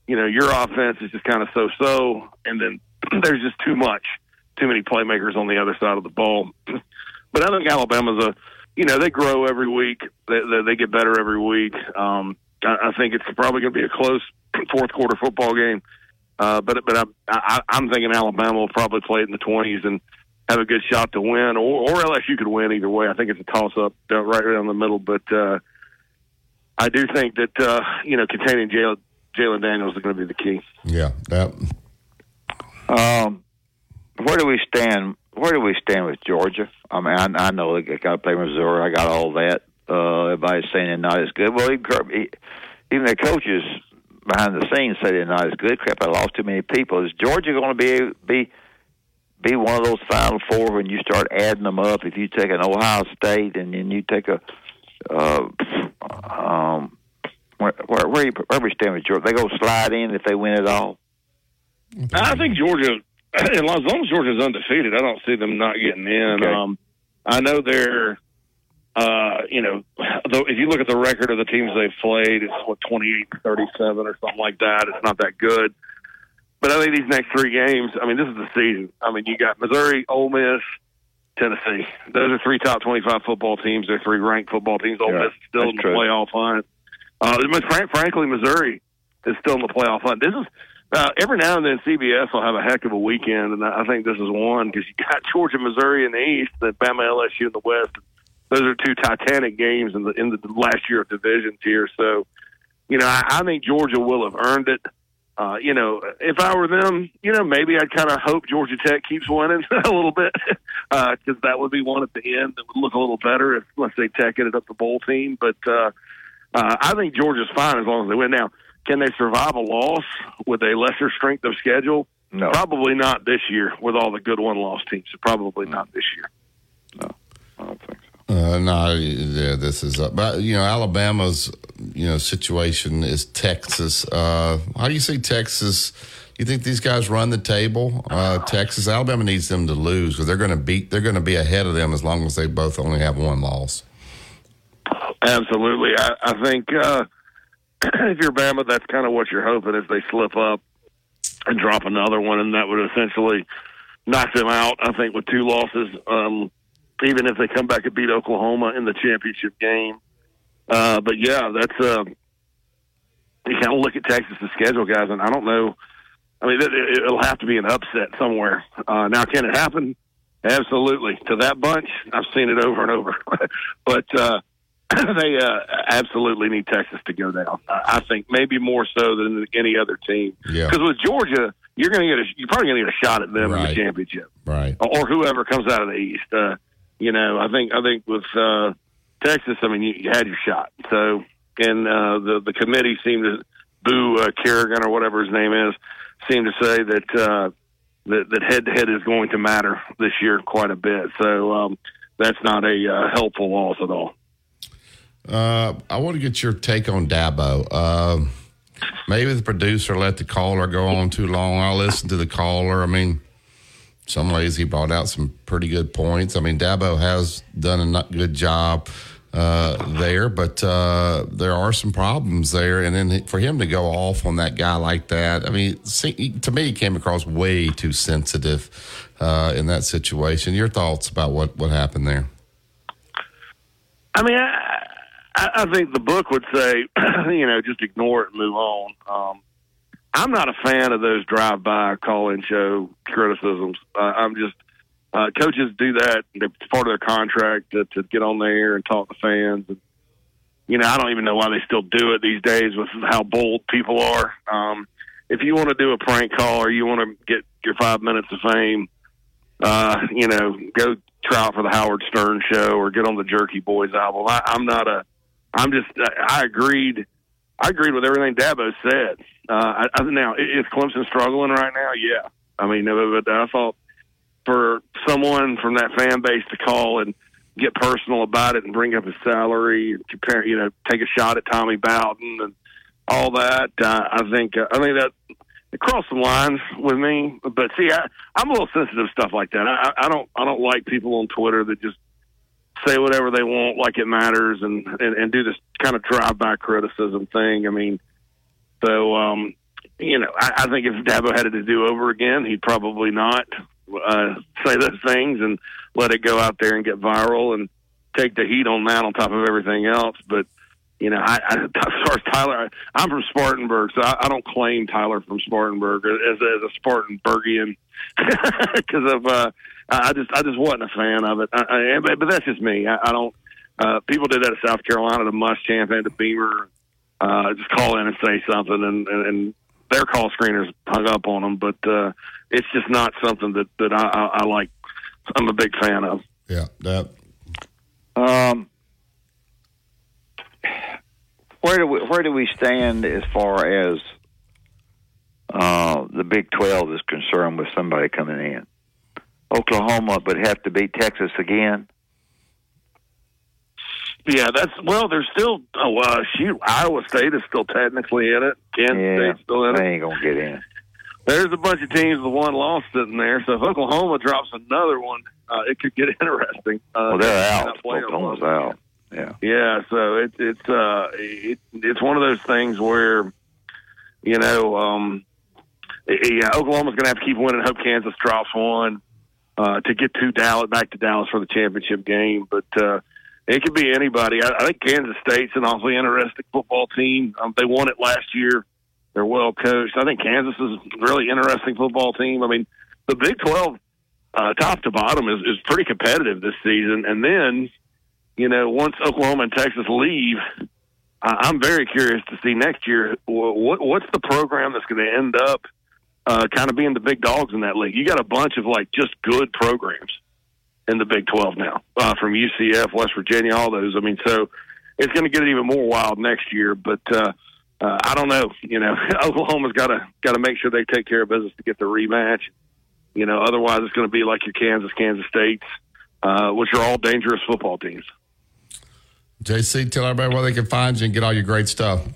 you know your offense is just kind of so so, and then there's just too much, too many playmakers on the other side of the ball. but I think Alabama's a you know they grow every week, they they, they get better every week. Um, I, I think it's probably going to be a close fourth quarter football game. Uh, but but I, I, I'm thinking Alabama will probably play it in the 20s, and have a good shot to win, or, or LSU could win either way. I think it's a toss up right around the middle, but uh, I do think that uh, you know containing Jayden Jayden Daniels is going to be the key. Yeah, that. Um, where do we stand? Where do we stand with Georgia? I mean, I, I know they got to play Missouri. I got all that. Uh, everybody's saying they're not as good. Well, even, even the coaches behind the scenes say they're not as good. Crap, I lost too many people. Is Georgia going to be be be one of those Final Four when you start adding them up? If you take an Ohio State and then you take a uh, um, where where where, you, where we stand with Georgia? They go slide in if they win it all. I think Georgia, as long as Georgia's undefeated, I don't see them not getting in. Okay. Um, I know they're, uh, you know, though if you look at the record of the teams they've played, it's what twenty eight thirty seven or something like that. It's not that good. But I think these next three games, I mean, this is the season. I mean, you got Missouri, Ole Miss, Tennessee. Those are three top 25 football teams. They're three ranked football teams. Ole Yeah, Miss still in the true. playoff hunt. Uh, frankly, Missouri is still in the playoff hunt. This is uh, every now and then CBS will have a heck of a weekend, and I think this is one because you got Georgia, Missouri in the East, then Bama, LSU in the West. Those are two Titanic games in the in the last year of divisions here. So, you know, I, I think Georgia will have earned it. Uh, you know, if I were them, you know, maybe I'd kind of hope Georgia Tech keeps winning a little bit because that would be one at the end that would look a little better if, let's say, Tech ended up the bowl team. But uh, uh, I think Georgia's fine as long as they win. Now, can they survive a loss with a lesser strength of schedule? No. Probably not this year with all the good one-loss teams. Probably not this year. Uh, no, yeah, this is. Uh, but you know, Alabama's you know situation is Texas. Uh, how do you see Texas? You think these guys run the table? Uh, Texas, Alabama needs them to lose because they're going to beat. They're going to be ahead of them as long as they both only have one loss. Absolutely. I, I think uh, if you're Bama, that's kind of what you're hoping is they slip up and drop another one, and that would essentially knock them out. I think with two losses, um, even if they come back and beat Oklahoma in the championship game. Uh, but yeah, that's uh, you kind of look at Texas' schedule, guys, and I don't know. I mean, it, it- it'll have to be an upset somewhere. Uh, now, can it happen? Absolutely. To that bunch, I've seen it over and over. but uh, they uh, absolutely need Texas to go down. I think maybe more so than any other team. Yeah. Because with Georgia, you're going to get a, you're probably going to get a shot at them in the championship Right. or whoever comes out of the East. Uh, you know, I think I think with uh, Texas, I mean, you, you had your shot. So, and uh, the the committee seemed to boo uh, Corrigan or whatever his name is, seemed to say that uh, that head to head is going to matter this year quite a bit. So um, that's not a uh, helpful loss at all. Uh, I want to get your take on Dabo. Um maybe the producer let the caller go on too long. I listened to the caller. I mean, some ways he brought out some pretty good points. I mean, Dabo has done a not good job uh, there, but uh, there are some problems there. And then for him to go off on that guy like that, I mean, see, to me, he came across way too sensitive uh, in that situation. Your thoughts about what, what happened there? I mean, I, I think the book would say, you know, just ignore it and move on. Um, I'm not a fan of those drive-by call-in show criticisms. Uh, I'm just uh, coaches do that. It's part of their contract to, to get on there and talk to fans. And, you know, I don't even know why they still do it these days with how bold people are. Um, if you want to do a prank call or you want to get your five minutes of fame, uh, you know, go try out for the Howard Stern show or get on the Jerky Boys album. I, I'm not a. I'm just. I agreed. I agreed with everything Dabo said. Uh, I, I, now, is Clemson struggling right now? Yeah. I mean, but I thought for someone from that fan base to call and get personal about it and bring up his salary and compare, you know, take a shot at Tommy Bowden and all that. Uh, I think uh, I think that crossed some lines with me. But see, I, I'm a little sensitive to stuff like that. I, I don't I don't like people on Twitter that just say whatever they want like it matters and and, and do this kind of drive by criticism thing. I mean, so um, you know, I, I think if Dabo had it to do over again, he'd probably not uh, say those things and let it go out there and get viral and take the heat on that on top of everything else. But you know, I, I, as far as Tyler, I, I'm from Spartanburg, so I, I don't claim Tyler from Spartanburg as, as a Spartanburgian because of uh, I I just I just wasn't a fan of it. I, I, but that's just me. I, I don't. Uh, people did that at South Carolina, the Muschamp and the Beamer. Uh, just call in and say something, and, and, and their call screeners hung up on them. But uh, it's just not something that that I, I, I like. I'm a big fan of. Yeah, that. Um, where do we where do we stand as far as uh, the Big Twelve is concerned with somebody coming in? Oklahoma would have to beat Texas again. Yeah, that's well. There's still oh, uh, shoot, Iowa State is still technically in it. Kansas Yeah, State's still in it. they ain't gonna get in. There's a bunch of teams with one loss sitting there. So if Oklahoma drops another one, uh, it could get interesting. Uh, Well, they're they out. Oklahoma's Oklahoma. out. Yeah. Yeah, so it's it's uh it, it's one of those things where you know um yeah Oklahoma's going to have to keep winning. Hope Kansas drops one uh to get to Dallas back to Dallas for the championship game, but uh it could be anybody. I, I think Kansas State's an awfully interesting football team. Um, they won it last year. They're well coached. I think Kansas is a really interesting football team. I mean, the Big Twelve, uh, top to bottom, is is pretty competitive this season. And then, you know, once Oklahoma and Texas leave, I'm very curious to see next year what what's the program that's going to end up uh, kind of being the big dogs in that league. You got a bunch of like just good programs in the Big 12 now, uh, from UCF, West Virginia, all those. I mean, so it's going to get even more wild next year. But uh, uh, I don't know. You know, Oklahoma's got to got to make sure they take care of business to get the rematch. You know, otherwise it's going to be like your Kansas, Kansas States, uh, which are all dangerous football teams. JC, tell everybody where they can find you and get all your great stuff.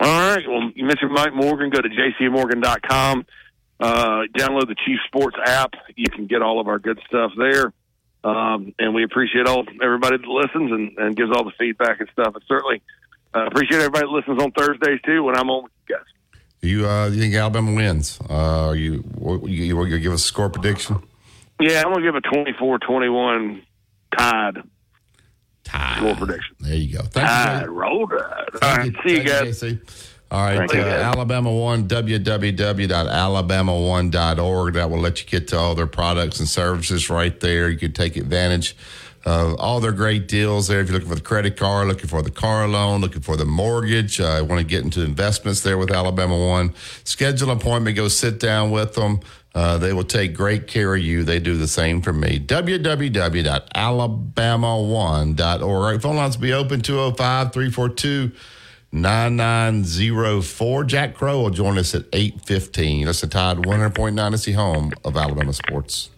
All right. Well, you mentioned Mike Morgan. Go to jcmorgan.com. Uh, download the Chief Sports app. You can get all of our good stuff there. Um, and we appreciate all everybody that listens and, and gives all the feedback and stuff. And certainly uh, appreciate everybody that listens on Thursdays too when I'm on with you guys. You uh, you think Alabama wins? Uh, you you you, you give us a score prediction? Yeah, I'm gonna give a 24-21 tied. Tied. Score prediction. There you go. Thank Tide, you. roll tide. All right, see you guys. JC. All right, uh. Alabama One, www.alabama1.org. That will let you get to all their products and services right there. You can take advantage of all their great deals there. If you're looking for the credit card, looking for the car loan, looking for the mortgage, uh, want to get into investments there with Alabama One, schedule an appointment, go sit down with them. Uh, they will take great care of you. They do the same for me. www.alabama1.org. All right, phone lines will be open 205 342 9904. Jack Crow will join us at 815. That's the Tide 100.9 is the home of Alabama sports.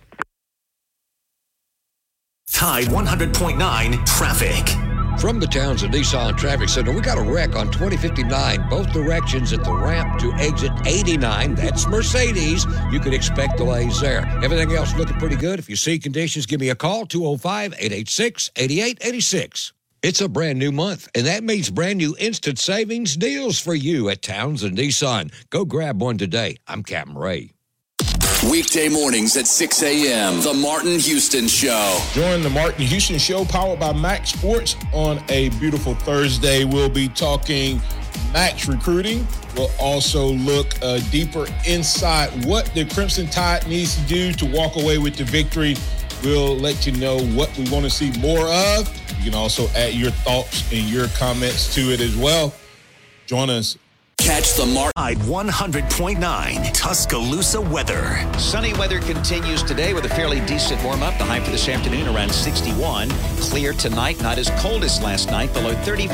Tide 100.9 traffic. From the Townsend Nissan Traffic Center, we got a wreck on 2059, both directions at the ramp to exit 89. That's Mercedes. You can expect delays there. Everything else looking pretty good. If you see conditions, give me a call 205 886 8886. It's a brand new month, and that means brand new instant savings deals for you at Townsend Nissan. Go grab one today. I'm Captain Ray. Weekday mornings at 6 a.m. The Martin Houston Show. Join the Martin Houston Show, powered by Max Sports, on a beautiful Thursday. We'll be talking Max recruiting. We'll also look uh, deeper inside what the Crimson Tide needs to do to walk away with the victory. We'll let you know what we want to see more of. You can also add your thoughts and your comments to it as well. Join us. Catch the Martin. Tide 100.9 Tuscaloosa weather. Sunny weather continues today with a fairly decent warm up. The high for this afternoon around 61. Clear tonight, not as cold as last night, below 34.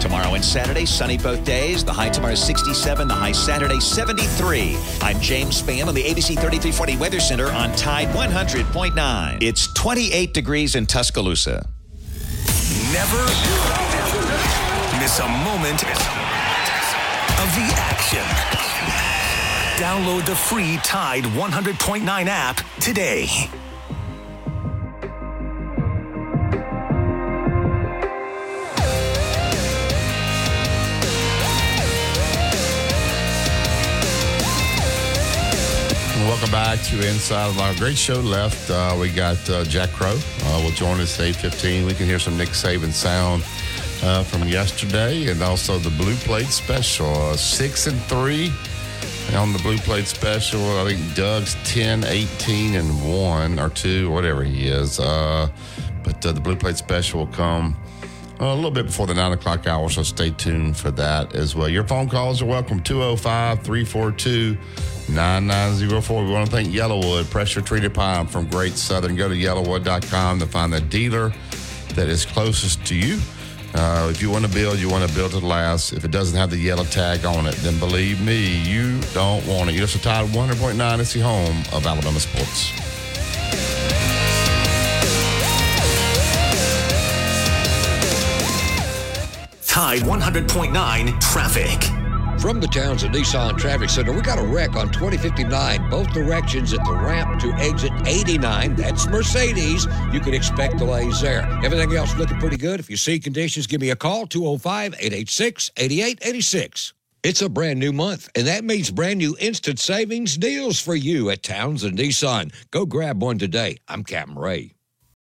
Tomorrow and Saturday, sunny both days. The high tomorrow is 67, the high Saturday 73. I'm James Spann on the ABC 3340 Weather Center on Tide 100.9. It's 28 degrees in Tuscaloosa. Never miss a moment of the action. Download the free Tide 100.9 app today. Welcome back to Inside of our great show left. Uh, we got uh, Jack Crow uh, will join us at 815. We can hear some Nick Saban sound uh, from yesterday and also the Blue Plate special. Uh, six and three on the blue plate special. I think Doug's 10, 18, and 1 or 2, whatever he is. Uh, but uh, the blue plate special will come uh, a little bit before the 9 o'clock hour, so stay tuned for that as well. Your phone calls are welcome 205 342 9904. We want to thank YellaWood, pressure treated pine from Great Southern. Go to yellawood.com to find the dealer that is closest to you. Uh, if you want to build, you want to build to last. If it doesn't have the yellow tag on it, then believe me, you don't want it. You're just a Tide 100.9 is the home of Alabama sports. Tide 100.9 traffic. From the Townsend Nissan Traffic Center, we got a wreck on 2059, both directions at the ramp to exit 89. That's Mercedes. You can expect delays there. Everything else looking pretty good. If you see conditions, give me a call 205 886 8886. It's a brand new month, and that means brand new instant savings deals for you at Townsend Nissan. Go grab one today. I'm Captain Ray.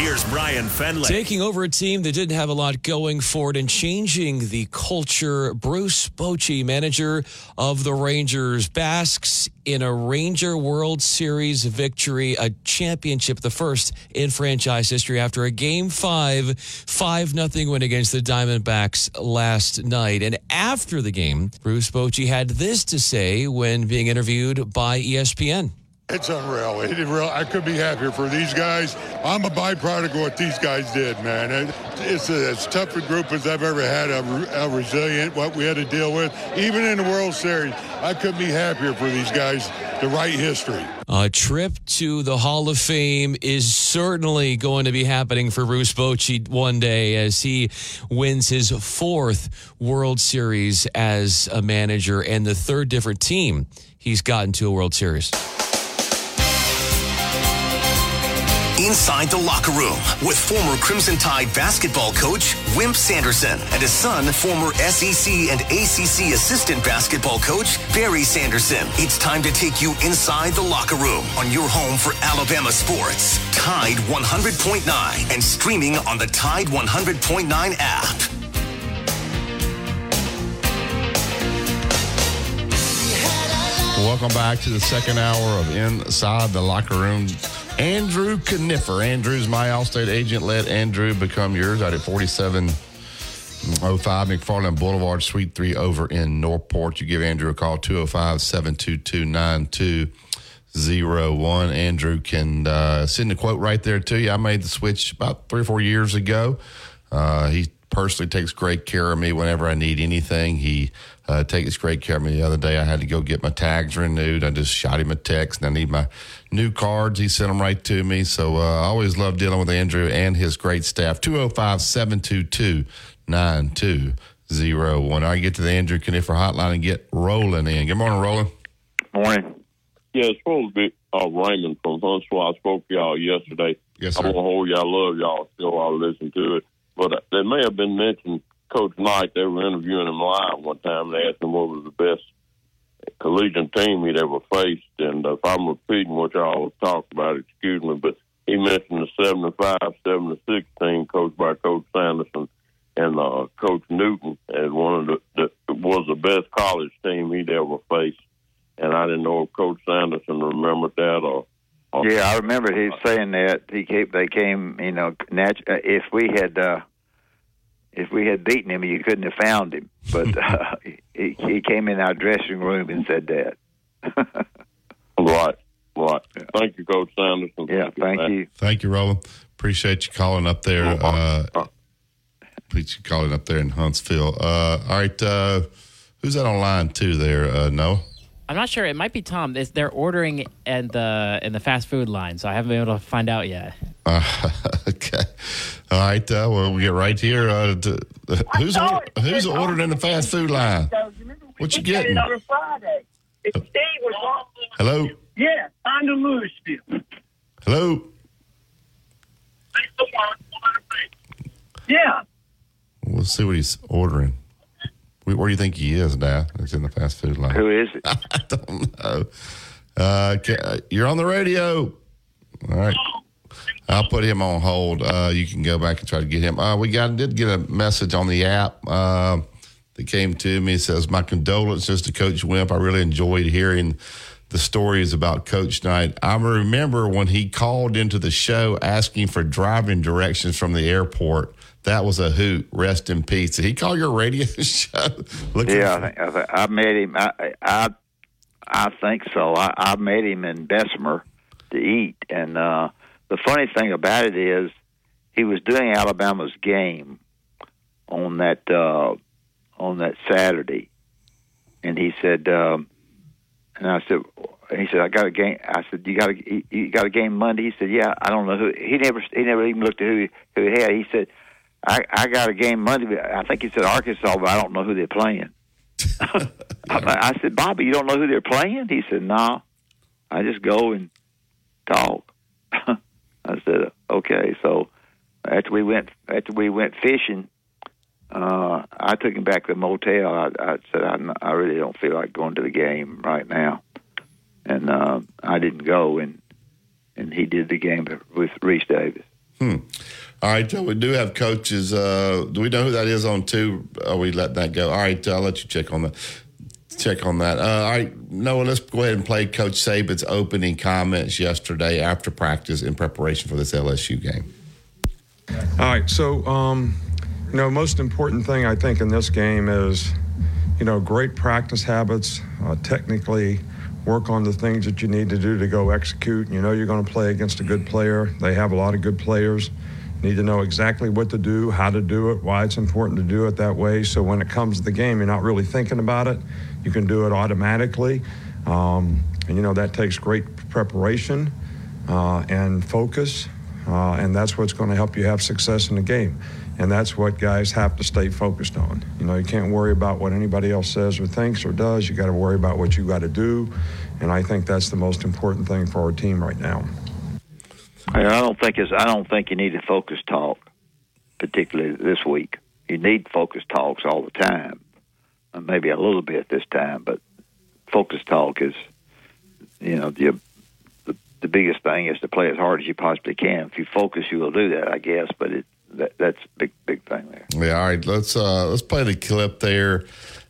Here's Brian Fenley. Taking over a team that didn't have a lot going for it and changing the culture, Bruce Bochy, manager of the Rangers, basks in a Ranger World Series victory, a championship, the first in franchise history after a game five, 5 nothing win against the Diamondbacks last night. And after the game, Bruce Bochy had this to say when being interviewed by ESPN. It's unreal. It real. I could be happier for these guys. I'm a byproduct of what these guys did, man. It, it's as tough a group as I've ever had. A resilient, what we had to deal with, even in the World Series. I couldn't be happier for these guys to write history. A trip to the Hall of Fame is certainly going to be happening for Bruce Bochy one day as he wins his fourth World Series as a manager and the third different team he's gotten to a World Series. Inside the locker room with former Crimson Tide basketball coach Wimp Sanderson and his son, former SEC and ACC assistant basketball coach Barry Sanderson. It's time to take you inside the locker room on your home for Alabama sports. Tide 100.9 and streaming on the Tide 100.9 app. Welcome back to the second hour of Inside the Locker Room. Andrew Kniffer. Andrew's my Allstate agent. Let Andrew become yours out at 4705 McFarland Boulevard, Suite 3 over in Northport. You give Andrew a call, 205 722 9201. Andrew can uh, send a quote right there to you. I made the switch about three or four years ago. Uh, he personally takes great care of me whenever I need anything. He uh, takes great care of me. The other day, I had to go get my tags renewed. I just shot him a text, and I need my new cards. He sent them right to me. So uh, I always love dealing with Andrew and his great staff. 205 722 9201. I get to the Andrew Kniffer hotline and get rolling in. Good morning, Roland. Morning. Yeah, it's supposed to be uh, Raymond from Huntsville. I spoke to y'all yesterday. Yes, sir. I want to hold y'all. I love y'all. Still, I'll listen to it. But there may have been mentioned Coach Knight. They were interviewing him live one time. They asked him what was the best collegiate team he'd ever faced. And uh, if I'm repeating what y'all talked about, excuse me, but he mentioned the 75 76 team coached by Coach Sanderson and uh, Coach Newton as one of the, the was the best college team he'd ever faced. And I didn't know if Coach Sanderson remembered that or. Yeah, I remember he saying that he came. They came, you know. Nat- if we had, uh, if we had beaten him, you couldn't have found him. But uh, he, he came in our dressing room and said that. Right, right. Thank you, Coach Sanderson. Yeah, thank you. Thank you, Roland. Appreciate you calling up there. Uh, appreciate you calling up there in Huntsville. Uh, all right. Uh, who's that on line two there, uh, Noah? I'm not sure. It might be Tom. It's, they're ordering in the in the fast food line, so I haven't been able to find out yet. Uh, okay. All right. Uh, well, we get right here. Uh, to, who's or, who's ordered in the fast food line? What you getting? on a Friday. It's Steve was on. Hello. Yeah, on the Louisville. Hello. Yeah. We'll see what he's ordering. Where, where do you think he is, Dad? It's in the fast food line. Who is it? I don't know. Uh, you're on the radio. All right. I'll put him on hold. Uh, you can go back and try to get him. Uh, we got did get a message on the app uh, that came to me. It says, "My condolences to Coach Wimp. I really enjoyed hearing the stories about Coach Knight. I remember when he called into the show asking for driving directions from the airport. That was a hoot. Rest in peace. Did he call your radio show? Yeah, I, think, I, think, I met him. I, I I think so. I, I met him in Bessemer to eat, and uh, the funny thing about it is he was doing Alabama's game on that uh, on that Saturday, and he said, um, and I said, he said, I got a game. I said, you got a you got a game Monday. He said, yeah. I don't know who. He never he never even looked at who he, who he had. He said, I I got a game Monday. I think he said Arkansas, but I don't know who they're playing. I, I said, Bobby, you don't know who they're playing? He said, No. I just go and talk. I said, Okay. So after we went after we went fishing, uh, I took him back to the motel. I, I said, I, I really don't feel like going to the game right now, and uh, I didn't go. And and he did the game with Rece Davis. Hmm. All right, we do have coaches. Uh, do we know who that is on two? Are we letting that go? All right, I'll let you check on that. Check on that. Uh, all right, Noah, let's go ahead and play Coach Saban's opening comments yesterday after practice in preparation for this LSU game. All right. So, um, you know, most important thing I think in this game is, you know, great practice habits, uh, technically work on the things that you need to do to go execute. You know, you're going to play against a good player. They have a lot of good players. Need to know exactly what to do, how to do it, why it's important to do it that way. So when it comes to the game, you're not really thinking about it. You can do it automatically. Um, and, you know, that takes great preparation uh, and focus. Uh, and that's what's going to help you have success in the game. And that's what guys have to stay focused on. You know, you can't worry about what anybody else says or thinks or does. You got to worry about what you got to do. And I think that's the most important thing for our team right now. I don't think it's. I don't think you need a focus talk, particularly this week. You need focus talks all the time, maybe a little bit this time, but focus talk is, you know, the, the the biggest thing is to play as hard as you possibly can. If you focus, you will do that, I guess. But it that, that's a big big thing there. Yeah, all right. Let's uh, let's play the clip there.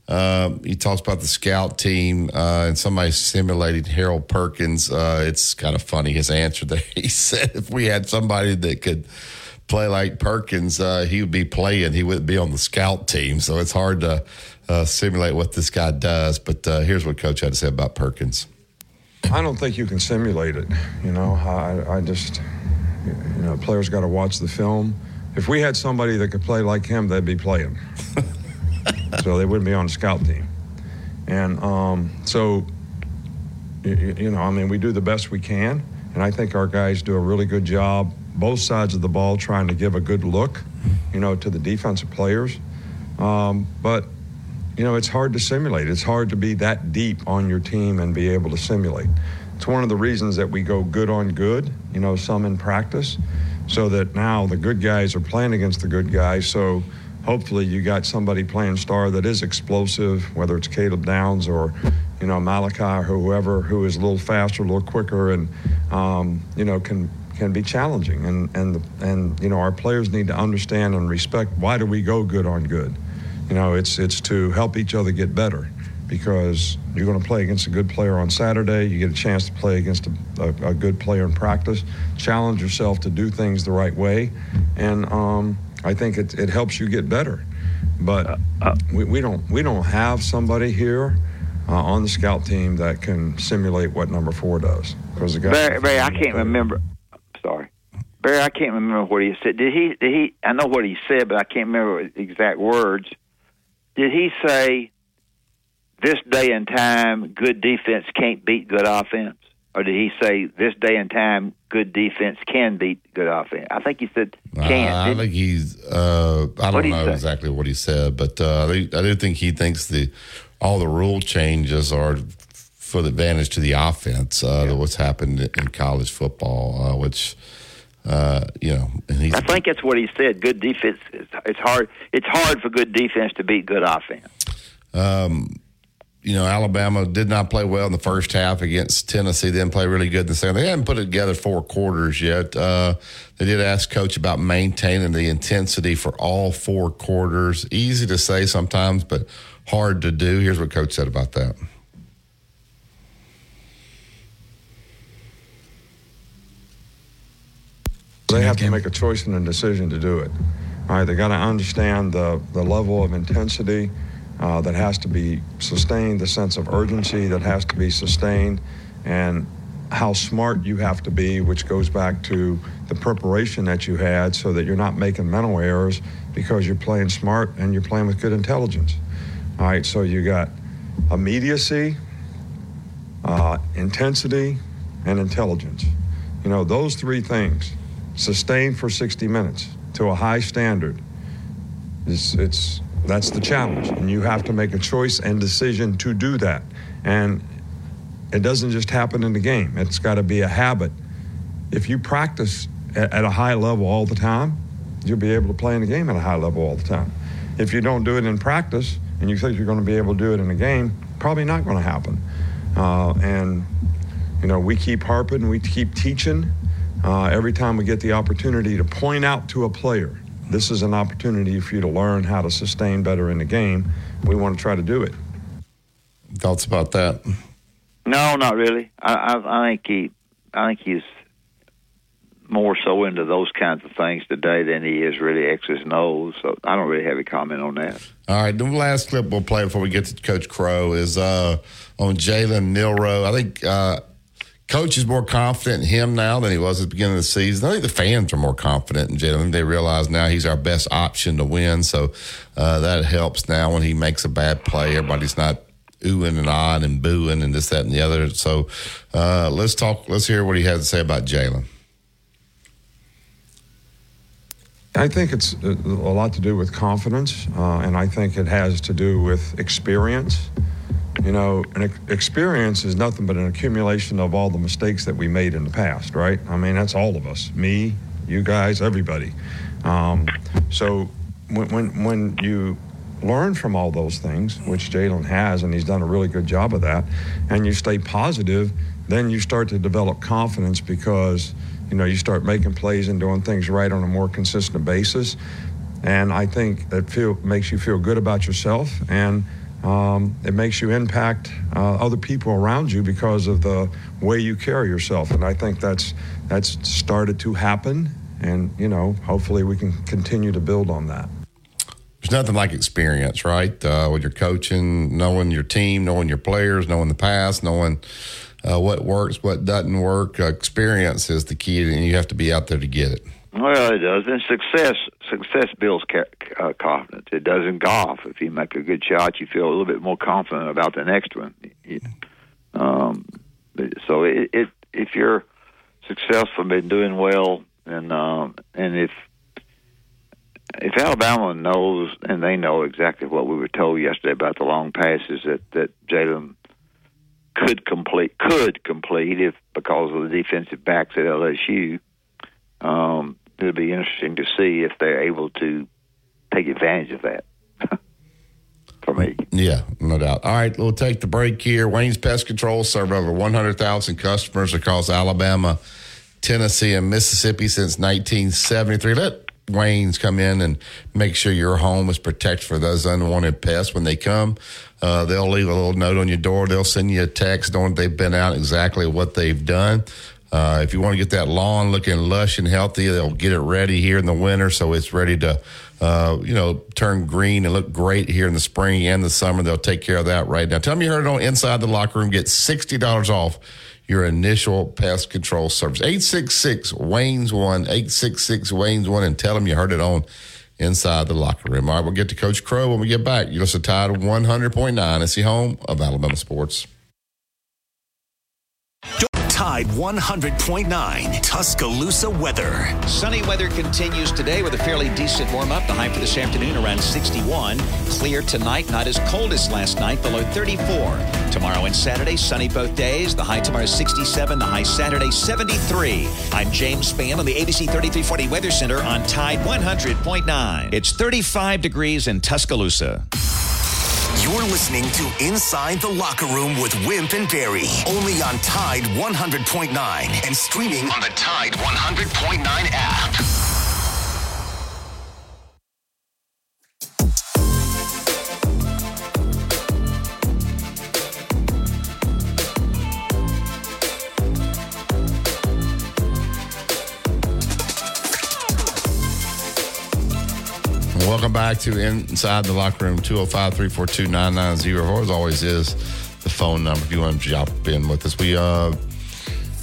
Um, he talks about the scout team uh, and somebody simulating Harold Perkins. Uh, it's kind of funny his answer there. He said if we had somebody that could play like Perkins, uh, he would be playing. He wouldn't be on the scout team. So it's hard to uh, simulate what this guy does. But uh, here's what Coach had to say about Perkins. I don't think you can simulate it. You know, I, I just, you know, players got to watch the film. If we had somebody that could play like him, they'd be playing. so they wouldn't be on the scout team. And um, so, you, you know, I mean, we do the best we can. And I think our guys do a really good job, both sides of the ball, trying to give a good look, you know, to the defensive players. Um, but you know, it's hard to simulate. It's hard to be that deep on your team and be able to simulate. It's one of the reasons that we go good on good, you know, some in practice, so that now the good guys are playing against the good guys. So hopefully you got somebody playing star that is explosive, whether it's Caleb Downs or, you know, Malachi or whoever who is a little faster, a little quicker, and, um, you know, can can be challenging. And, and, and, you know, our players need to understand and respect why do we go good on good? You know, it's it's to help each other get better because you're going to play against a good player on Saturday. You get a chance to play against a, a, a good player in practice. Challenge yourself to do things the right way, and um, I think it, it helps you get better. But we, we don't we don't have somebody here uh, on the scout team that can simulate what number four does because the guy. Barry, Barry, I can't remember. Sorry, Barry, I can't remember what he said. Did he? Did he? I know what he said, but I can't remember the exact words. Did he say, "This day and time, good defense can't beat good offense"? Or did he say, "This day and time, good defense can beat good offense"? I think he said "can." Uh, I think he's. Uh, I don't know exactly what he said, but uh, I do- think he thinks the all the rule changes are for the advantage to the offense. Uh, What's happened in college football, uh, which uh, you know, I think that's what he said. Good defense. It's, hard. It's hard for good defense to beat good offense. Um, you know, Alabama did not play well in the first half against Tennessee. Then play really good in the second. They hadn't put it together four quarters yet. Uh, they did ask coach about maintaining the intensity for all four quarters. Easy to say sometimes, but hard to do. Here's what coach said about that. They have to make a choice and a decision to do it. All right, they got to understand the, the level of intensity uh, that has to be sustained, the sense of urgency that has to be sustained, and how smart you have to be, which goes back to the preparation that you had so that you're not making mental errors because you're playing smart and you're playing with good intelligence. All right, so you got immediacy, uh, intensity, and intelligence. You know, those three things sustained for 60 minutes to a high standard. It's, it's that's the challenge, and you have to make a choice and decision to do that. And it doesn't just happen in the game; it's got to be a habit. If you practice at, at a high level all the time, you'll be able to play in the game at a high level all the time. If you don't do it in practice and you think you're going to be able to do it in a game, probably not going to happen. Uh, and you know, we keep harping, we keep teaching. Uh, every time we get the opportunity to point out to a player, this is an opportunity for you to learn how to sustain better in the game. We want to try to do it. Thoughts about that? No, not really. I, I, I think he, I think he's more so into those kinds of things today than he is really X's and O's. So I don't really have a comment on that. All right, the last clip we'll play before we get to Coach Crowe is uh, on Jalen Milroe. I think uh, Coach is more confident in him now than he was at the beginning of the season. I think the fans are more confident in Jalen. They realize now he's our best option to win. So uh, that helps now when he makes a bad play. Everybody's not oohing and ahhing and booing and this, that, and the other. So uh, let's talk. Let's hear what he has to say about Jalen. I think it's a lot to do with confidence, uh, and I think it has to do with experience. You know, an ex- experience is nothing but an accumulation of all the mistakes that we made in the past, right? I mean, that's all of us me, you guys, everybody. Um, so when, when, when you learn from all those things, which Jalen has, and he's done a really good job of that, and you stay positive, then you start to develop confidence because you know you start making plays and doing things right on a more consistent basis. And I think that feel makes you feel good about yourself, and um, it makes you impact uh, other people around you because of the way you carry yourself. And I think that's that's started to happen, and you know hopefully we can continue to build on that there's nothing like experience, right? Uh, when you're coaching, knowing your team, knowing your players, knowing the past, knowing uh, what works, what doesn't work. Uh, experience is the key, and you have to be out there to get it. Well, it does. And success, success builds ca- uh, confidence. It does in golf. If you make a good shot, you feel a little bit more confident about the next one. Um, so, it, it if you're successful, been doing well, and um, and if if Alabama knows and they know exactly what we were told yesterday about the long passes that that Jalen could complete could complete if because of the defensive backs at LSU, um, it'll be interesting to see if they're able to take advantage of that. For me. Yeah, no doubt. All right, we'll take the break here. Wayne's Pest Control served over 100,000 customers across Alabama, Tennessee, and Mississippi since 1973. Let Wayne's come in and make sure your home is protected for those unwanted pests when they come. Uh, they'll leave a little note on your door. They'll send you a text knowing they've been out exactly what they've done. Uh, if you want to get that lawn looking lush and healthy, they'll get it ready here in the winter so it's ready to, uh, you know, turn green and look great here in the spring and the summer. They'll take care of that right now. Tell me you heard it on Inside the Locker Room. Get $60 off your initial pest control service. 866 Wayne's 1, 866 Wayne's 1, and tell them you heard it on Inside the Locker Room. All right, we'll get to Coach Crowe when we get back. You're listen to Tide 100.9. It's the home of Alabama sports. Tide 100.9 Tuscaloosa weather. Sunny weather continues today with a fairly decent warm up. The high for this afternoon around 61. Clear tonight, not as cold as last night, below 34. Tomorrow and Saturday, sunny both days. The high tomorrow 67, the high Saturday 73. I'm James Spann on the ABC 3340 Weather Center on Tide 100.9. It's 35 degrees in Tuscaloosa. You're listening to Inside the Locker Room with Wimp and Barry, only on Tide 100.9 and streaming on the Tide 100.9 app. Welcome back to Inside the Locker Room, 205 342 9904. As always, is the phone number if you want to jump in with us. We uh,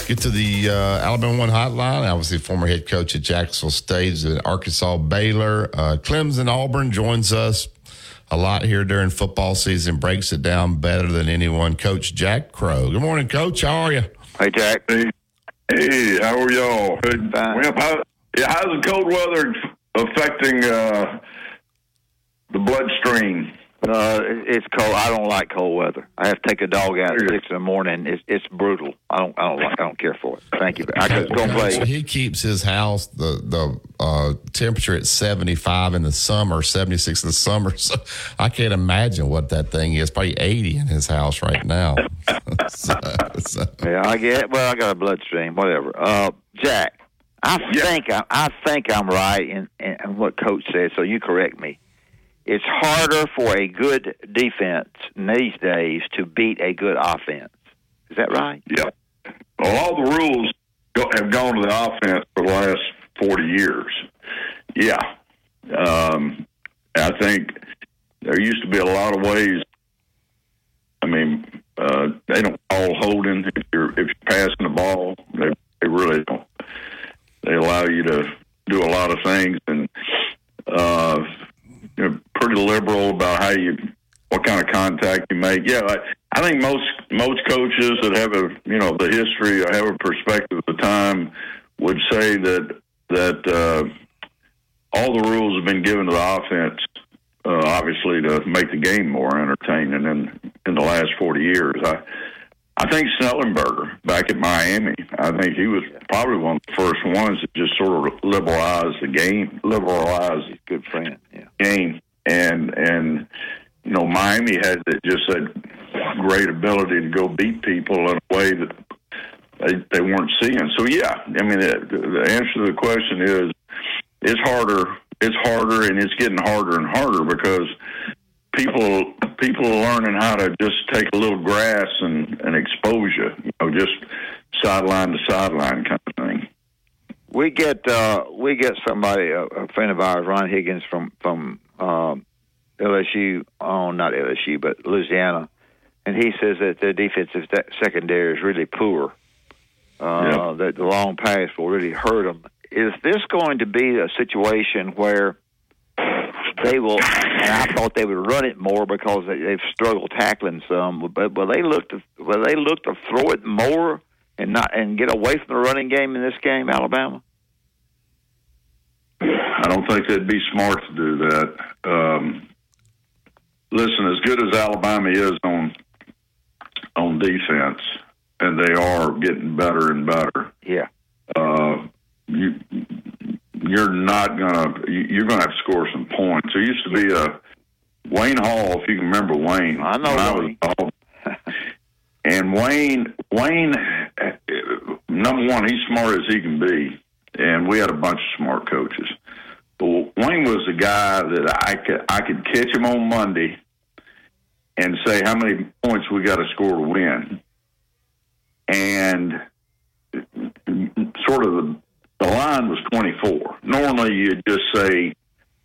get to the uh, Alabama One hotline. Obviously, former head coach at Jacksonville State, at Arkansas Baylor. Uh, Clemson Auburn joins us a lot here during football season, breaks it down better than anyone. Coach Jack Crowe. Good morning, Coach. How are you? Hey, Jack. Hey, hey how are y'all? Good. Well, how, how's the cold weather affecting uh, the bloodstream? Uh, it's cold. I don't like cold weather. I have to take a dog out at six in the morning. It's it's brutal. I don't I don't like. I don't care for it. Thank you. I just go play. He keeps his house the the uh, temperature at seventy five in the summer, seventy six in the summer. So I can't imagine what that thing is. Probably eighty in his house right now. so, so. Yeah, I get. Well, I got a bloodstream. Whatever. Uh, Jack, I think I, I think I'm right in, in what Coach said. So you correct me. It's harder for a good defense these days to beat a good offense. Is that right? Yeah. Well, all the rules have gone to the offense for the last 40 years. Yeah. Um, I think there used to be a lot of ways. I mean, uh, they don't call holding if you're if you're passing the ball. They they really don't. They allow you to do a lot of things and liberal about how you what kind of contact you make. Yeah, I, I think most most coaches that have a you know the history or have a perspective of the time would say that that uh, all the rules have been given to the offense, uh, obviously to make the game more entertaining. In in the last forty years, I I think Schnellenberger back at Miami. I think he was probably one of the first ones that just sort of liberalized the game, liberalized good friend. Yeah. game, and and you know Miami had that just that great ability to go beat people in a way that they they weren't seeing. So yeah, I mean the, the answer to the question is it's harder. It's harder, and it's getting harder and harder because people people are learning how to just take a little grass and, and expose you, you know, just sideline to sideline kind of thing. We get uh, we get somebody a, a friend of ours, Ron Higgins from from um, LSU, oh not LSU, but Louisiana, and he says that their defensive secondary is really poor. Uh, That the long pass will really hurt them. Is this going to be a situation where they will? And I thought they would run it more because they, they've struggled tackling some. But will they look to will they look to throw it more and not and get away from the running game in this game, Alabama? I don't think they'd be smart to do that. Um, listen, as good as Alabama is on on defense, and they are getting better and better. Yeah. Uh, you you're not gonna you're gonna have to score some points. There used to be a Wayne Hall, if you can remember Wayne. I know when I was and Wayne Wayne uh, number one, he's smart as he can be, and we had a bunch of smart coaches. But Wayne was the guy that I could I could catch him on Monday and say how many points we got to score to win, and sort of the the line was 24. Normally, you just say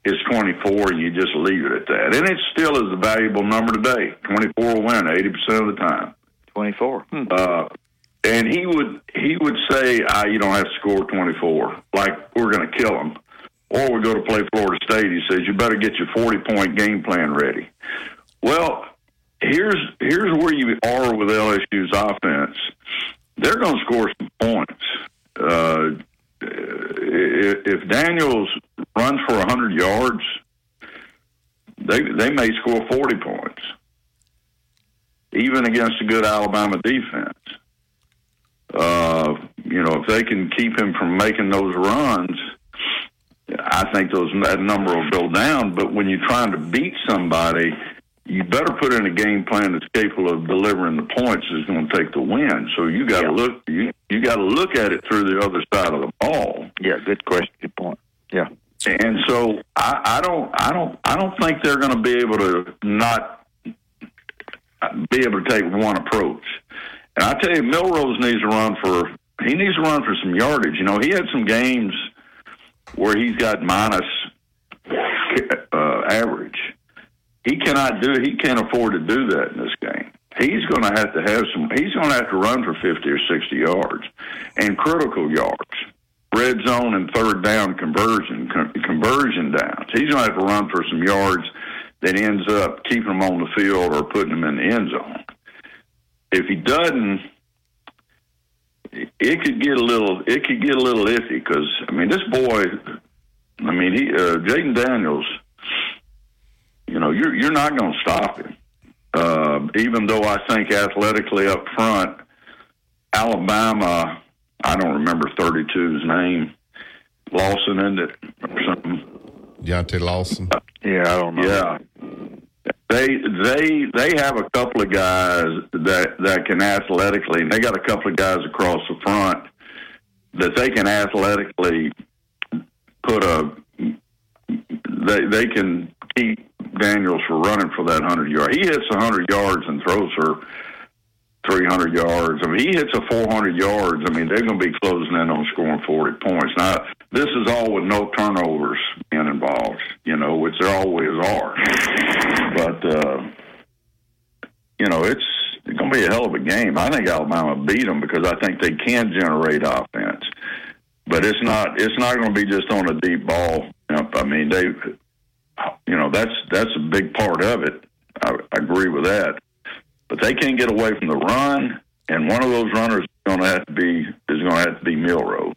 it's 24 and you just leave it at that. And it still is a valuable number today. 24 will win 80% of the time. 24. Hmm. Uh, and he would he would say, ah, "You don't have to score 24. Like we're going to kill them." Or we go to play Florida State. He says, "You better get your 40 point game plan ready." Well, here's here's where you are with LSU's offense. They're going to score some points. Uh, if Daniels runs for 100 yards, they they may score 40 points, even against a good Alabama defense. Uh, you know, if they can keep him from making those runs, I think those that number will go down. But when you're trying to beat somebody, you better put in a game plan that's capable of delivering the points that's going to take the win. So you got to look you you got to look at it through the other side of the ball. Yeah, good question. Good point. Yeah. And so I, I don't I don't I don't think they're going to be able to not be able to take one approach. And I tell you, Milroe's needs to run for he needs to run for some yardage. You know, he had some games where he's got minus uh, average. He cannot do. He can't afford to do that in this game. He's going to have to have some. He's going to have to run for fifty or sixty yards, and critical yards, red zone and third down conversion con- conversion downs. He's going to have to run for some yards that ends up keeping him on the field or putting him in the end zone. If he doesn't, it could get a little. It could get a little iffy because I mean, this boy. I mean, he uh, Jayden Daniels. You know, you're you're not going to stop him. Uh, even though I think athletically up front, Alabama. I don't remember 32's name. Lawson in it or something. Deontae Lawson. Yeah, I don't know. Yeah. They they they have a couple of guys that that can athletically. They got a couple of guys across the front that they can athletically put a. They they can keep Daniels for running for that hundred yard. He hits a hundred yards and throws for three hundred yards. I mean, he hits a four hundred yards. I mean, they're going to be closing in on scoring forty points. Now, this is all with no turnovers being involved. You know, which there always are. But uh, you know, it's going to be a hell of a game. I think Alabama beat them because I think they can generate offense. But it's not it's not going to be just on a deep ball. I mean, they you know that's that's a big part of it. I, I agree with that, but they can't get away from the run, and one of those runners is going to have to be is going to have to be Milroe.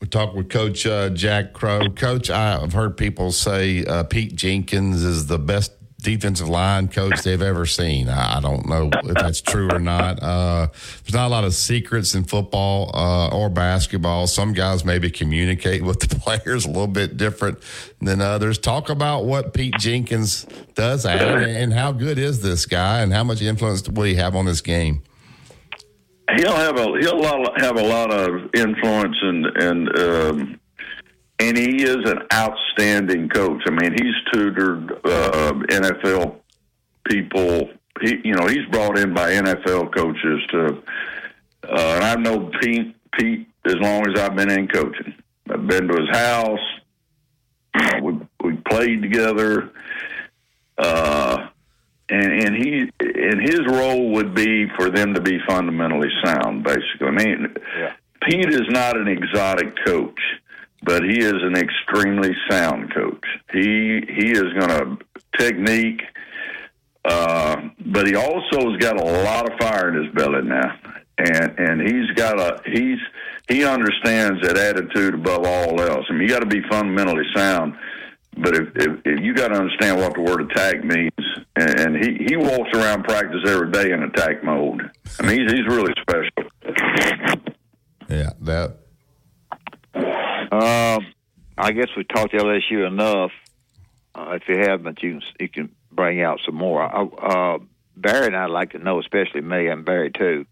We talked with Coach uh, Jack Crowe. Coach, I've heard people say uh, Pete Jenkins is the best defensive line coach they've ever seen. I, don't know if that's true or not. Uh, there's not a lot of secrets in football uh, or basketball. Some guys maybe communicate with the players a little bit different than others. Talk about what Pete Jenkins does and, and how good is this guy and how much influence will he have on this game? He'll have a he'll have a lot of influence and and um, and he is an outstanding coach. I mean, he's tutored uh, NFL people. He, you know, he's brought in by NFL coaches to. Uh, and I've known Pete Pete as long as I've been in coaching. I've been to his house. We we played together. Uh, and and he and his role would be for them to be fundamentally sound. Basically, I mean, yeah. Pete is not an exotic coach but he is an extremely sound coach. He he is going to technique, uh, but he also has got a lot of fire in his belly now, and and he's got a he's he understands that attitude above all else. I mean, you got to be fundamentally sound, but if, if, if you got to understand what the word attack means, and, and he he walks around practice every day in attack mode. I mean, he's he's really special. Yeah, that um, I guess we talked LSU enough. Uh, if you haven't, you can you can bring out some more. I, uh, Barry and I'd like to know, especially me and Barry too.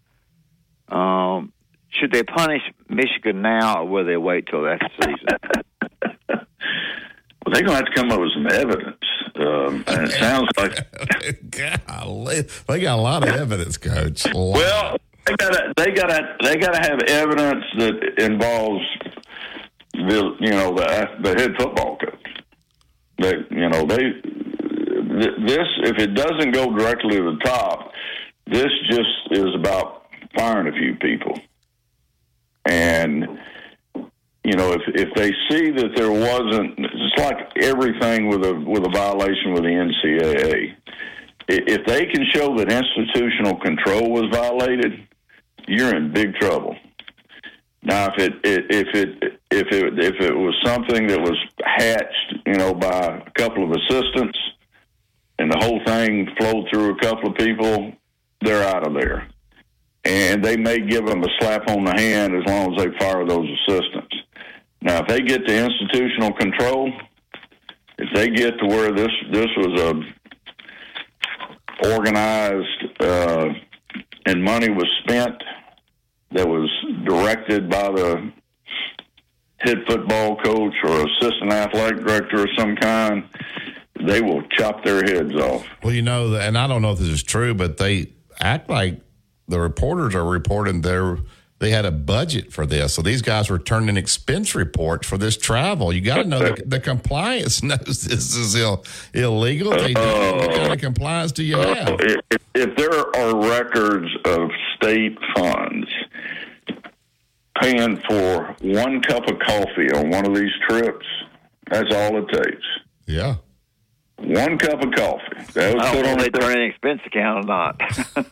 Um, should they punish Michigan now, or will they wait till after the season? well, they're going to have to come up with some evidence. Um, and it sounds like Golly, they got a lot of evidence, Coach. Well, they got they got to they got to have evidence that involves the you know the the head football coach. They you know they this if it doesn't go directly to the top, this just is about firing a few people. And you know if if they see that there wasn't, it's like everything with a with a violation with the NCAA. If they can show that institutional control was violated, you're in big trouble. Now, if it, if it if it if it was something that was hatched, you know, by a couple of assistants, and the whole thing flowed through a couple of people, they're out of there, and they may give them a slap on the hand as long as they fire those assistants. Now, if they get to institutional control, if they get to where this this was a organized uh, and money was spent that was directed by the head football coach or assistant athletic director of some kind, they will chop their heads off. Well, you know, and I don't know if this is true, but they act like the reporters are reporting their they had a budget for this. So these guys were turning expense reports for this travel. You got to know the, the compliance knows this is Ill, illegal. They do, what kind of compliance do you have? Uh, if, if there are records of state funds paying for one cup of coffee on one of these trips, that's all it takes. Yeah. One cup of coffee. That was I don't on know a if they're an expense account or not.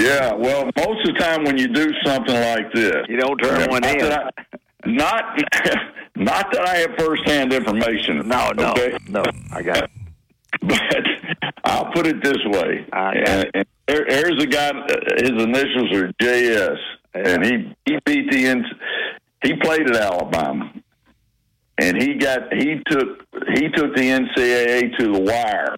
Yeah, well, most of the time when you do something like this, You don't turn one not in. That I, not, not that I have firsthand information. No, no, okay? no. I got it. But I'll put it this way: and, and there, there's a guy. uh, His initials are JS, and he he beat the ins. He played at Alabama, and he got he took he took the NCAA to the wire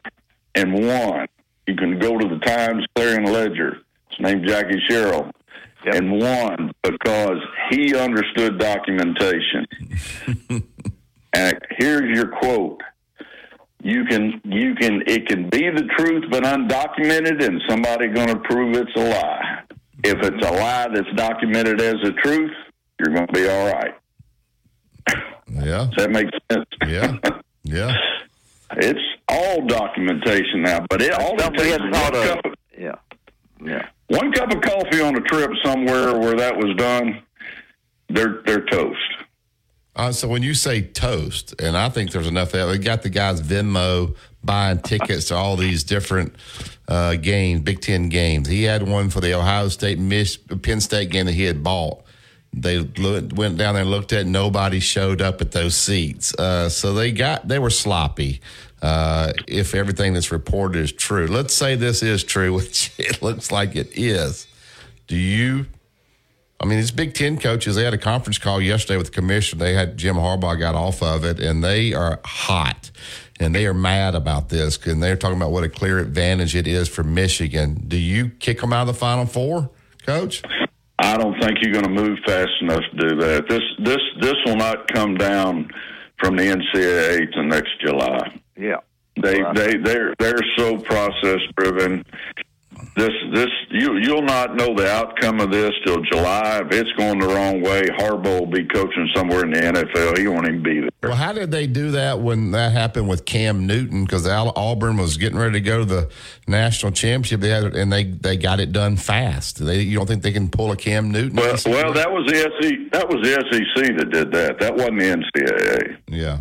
and won. You can go to the Times Clarion Ledger. It's named Jackie Sherrill. And won because he understood documentation. and here's your quote: "You can, you can, it can be the truth, but undocumented, and somebody going to prove it's a lie. If it's a lie that's documented as a truth, you're going to be all right." Yeah. Does that make sense? Yeah. Yeah. It's all documentation now, but it all it Something takes one of. cup, of, Yeah. Yeah. one cup of coffee on a trip somewhere where that was done. They're they're toast. Uh, so when you say toast, and I think there's enough there, they got the guys Venmo buying tickets to all these different uh, games, Big Ten games. He had one for the Ohio State Miss Penn State game that he had bought. They looked, went down there and looked at. Nobody showed up at those seats, uh, so they got they were sloppy. Uh, if everything that's reported is true, let's say this is true, which it looks like it is. Do you I mean, these Big Ten coaches, they had a conference call yesterday with the commission. They had Jim Harbaugh got off of it, and they are hot and they are mad about this. And they're talking about what a clear advantage it is for Michigan. Do you kick them out of the Final Four, Coach? I don't think you're going to move fast enough to do that. This this this will not come down from the NCAA to next July. Yeah. They they they're they're so process driven. This this you you'll not know the outcome of this till July. If it's going the wrong way, Harbaugh will be coaching somewhere in the NFL. He won't even be there. Well, how did they do that when that happened with Cam Newton? Because Auburn was getting ready to go to the national championship, they had, and they they got it done fast. They, you don't think they can pull a Cam Newton? Well, well, that was the SEC. That was the SEC that did that. That wasn't the NCAA. Yeah,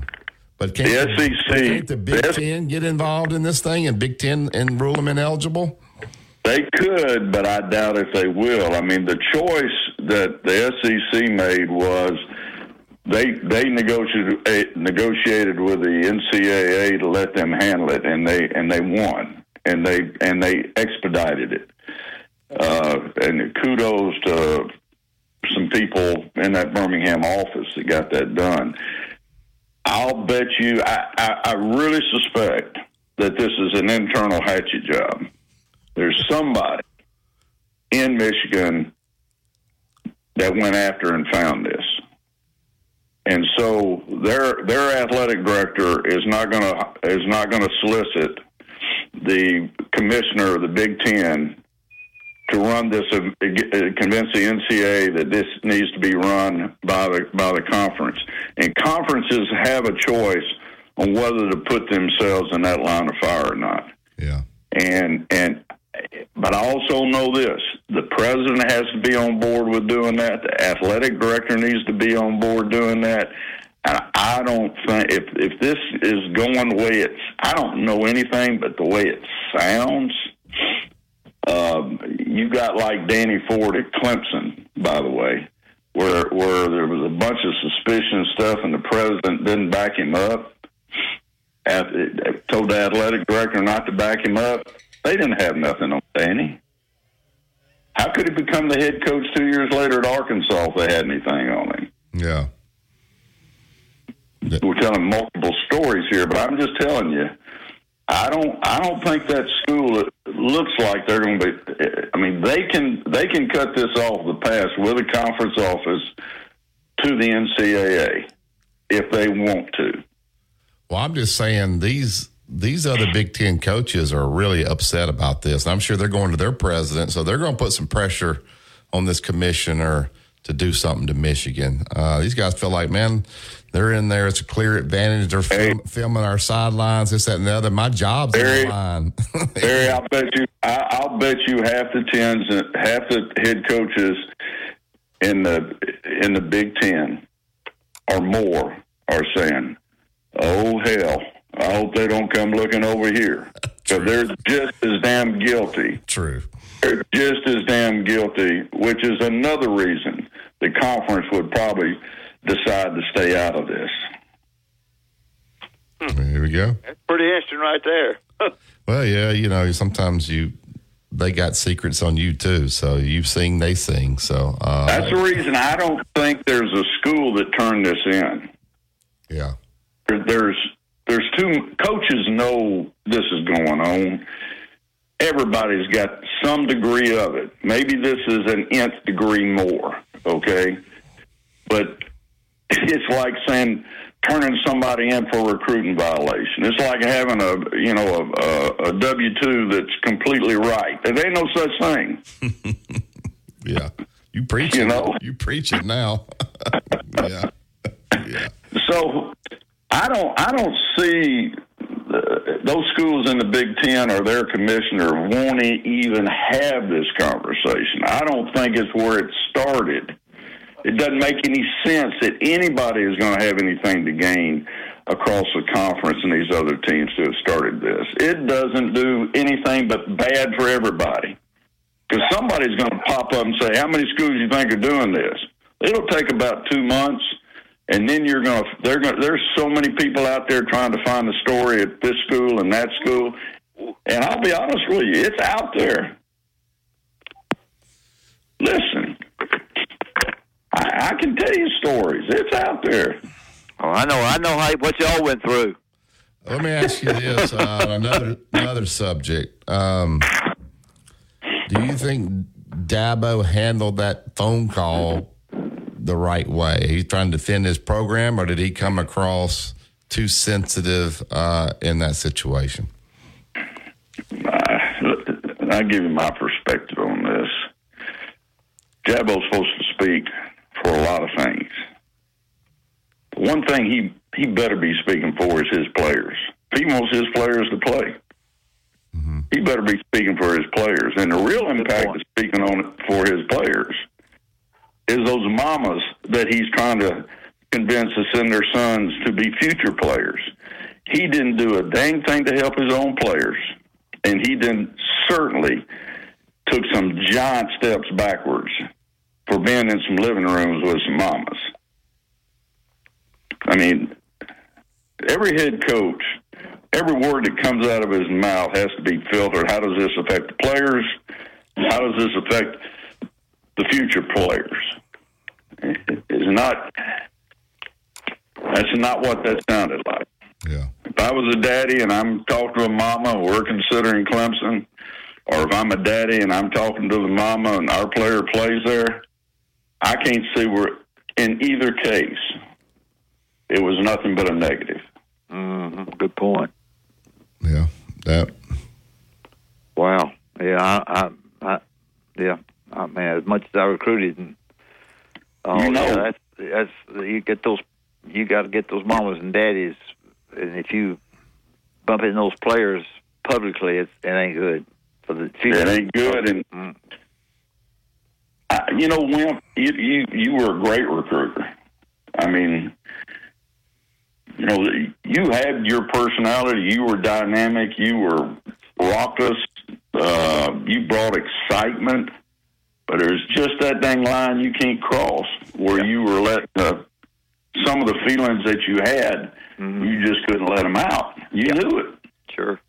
but can't SEC, can't the Big Ten get involved in this thing and Big Ten and rule them ineligible? They could, but I doubt if they will. I mean, the choice that the SEC made was they they negotiated eh, negotiated with the NCAA to let them handle it, and they and they won, and they and they expedited it. Uh, and kudos to some people in that Birmingham office that got that done. I'll bet you, I, I, I really suspect that this is an internal hatchet job. There's somebody in Michigan that went after and found this. And so their their athletic director is not going to is not going to solicit the commissioner of the Big Ten to run this, uh, convince the NCAA that this needs to be run by the by the conference. And conferences have a choice on whether to put themselves in that line of fire or not. Yeah. And and but I also know this: the president has to be on board with doing that. The athletic director needs to be on board doing that. And I don't think if if this is going the way it's, I don't know anything, but the way it sounds, um, you got like Danny Ford at Clemson, by the way, where where there was a bunch of suspicion stuff, and the president didn't back him up. At, told the athletic director not to back him up. They didn't have nothing on Danny. How could he become the head coach two years later at Arkansas if they had anything on him? Yeah. We're telling multiple stories here, but I'm just telling you, I don't. I don't think that school looks like they're going to be. I mean, they can they can cut this off the pass with a conference office to the NCAA if they want to. Well, I'm just saying these these other Big Ten coaches are really upset about this. I'm sure they're going to their president, so they're going to put some pressure on this commissioner to do something to Michigan. Uh, these guys feel like, man, they're in there. It's a clear advantage. They're film, filming our sidelines, this, that, and the other. My job's Barry, the line. Barry, I'll bet you, I, I'll bet you half the tens, half the head coaches in the in the Big Ten or more are saying, "Oh hell, I hope they don't come looking over here." So they're just as damn guilty. True. They're just as damn guilty, which is another reason the conference would probably decide to stay out of this. Here we go. That's pretty interesting right there. Well, yeah, you know, sometimes you they got secrets on you too. So you sing, they sing. So uh, That's the reason I don't think there's a school that turned this in. Yeah. There's there's two coaches know this is going on. Everybody's got some degree of it. Maybe this is an nth degree more, okay? But it's like saying turning somebody in for a recruiting violation. It's like having a you know a, a, a W two that's completely right. There ain't no such thing. yeah, you preach You it. know? you preach it now. Yeah, yeah. So I don't I don't see uh, those schools in the Big Ten or their commissioner e- even have this conversation. I don't think it's where it started. It doesn't make any sense that anybody is going to have anything to gain across the conference and these other teams to have started this. It doesn't do anything but bad for everybody. Because somebody's going to pop up and say, "How many schools do you think are doing this?" It'll take about two months, and then you're going to. They're going. There's so many people out there trying to find the story at this school and that school, and I'll be honest with you, it's out there. Listen, I, I can tell you stories. It's out there. Oh, I know. I know how what y'all went through. Let me ask you this: uh, another another subject. Um, do you think Dabo handled that phone call the right way? He's trying to defend his program, or did he come across too sensitive uh, in that situation? I'll give you my perspective on this. Dabo's supposed to speak for a lot of things. One thing he he better be speaking for is his players. If he wants his players to play, he better be speaking for his players. And the real impact is speaking on it for his players is those mamas that he's trying to convince to send their sons to be future players. He didn't do a dang thing to help his own players, and he then certainly took some giant steps backwards for being in some living rooms with some mamas. I mean, every head coach, every word that comes out of his mouth has to be filtered. How does this affect the players? How does this affect the future players? It's not. That's not what that sounded like. Yeah. If I was a daddy and I'm talking to a mama, we're considering Clemson, or if I'm a daddy and I'm talking to the mama and our player plays there, I can't see where, in either case, it was nothing but a negative. hmm Good point. Yeah, that. Wow. Yeah. I. I, I yeah. I mean, as much as I recruited, and oh, You know- yeah, that's that's you get those. You got to get those mamas and daddies, and if you bump in those players publicly, it's, it ain't good for the future. It ain't good. And Mm. I, you know, Wimp, you, you you were a great recruiter. I mean, you know, you had your personality. You were dynamic. You were raucous. Uh, you brought excitement. But there's just that dang line you can't cross where you were letting uh, some of the feelings that you had, you just couldn't let them out. You knew it. Sure.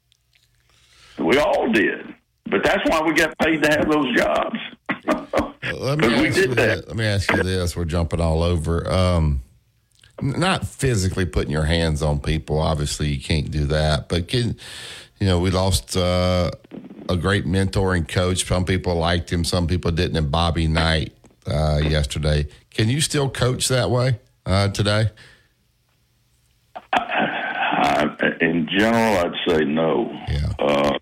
We all did. But that's why we got paid to have those jobs. Let me, we ask did you that. Let me ask you this: We're jumping all over. Um, not physically putting your hands on people. Obviously, you can't do that. But can, you know, we lost uh, a great mentor and coach. Some people liked him, some people didn't. And Bobby Knight uh, yesterday. Can you still coach that way uh, today? I, in general, I'd say no. Yeah. Uh,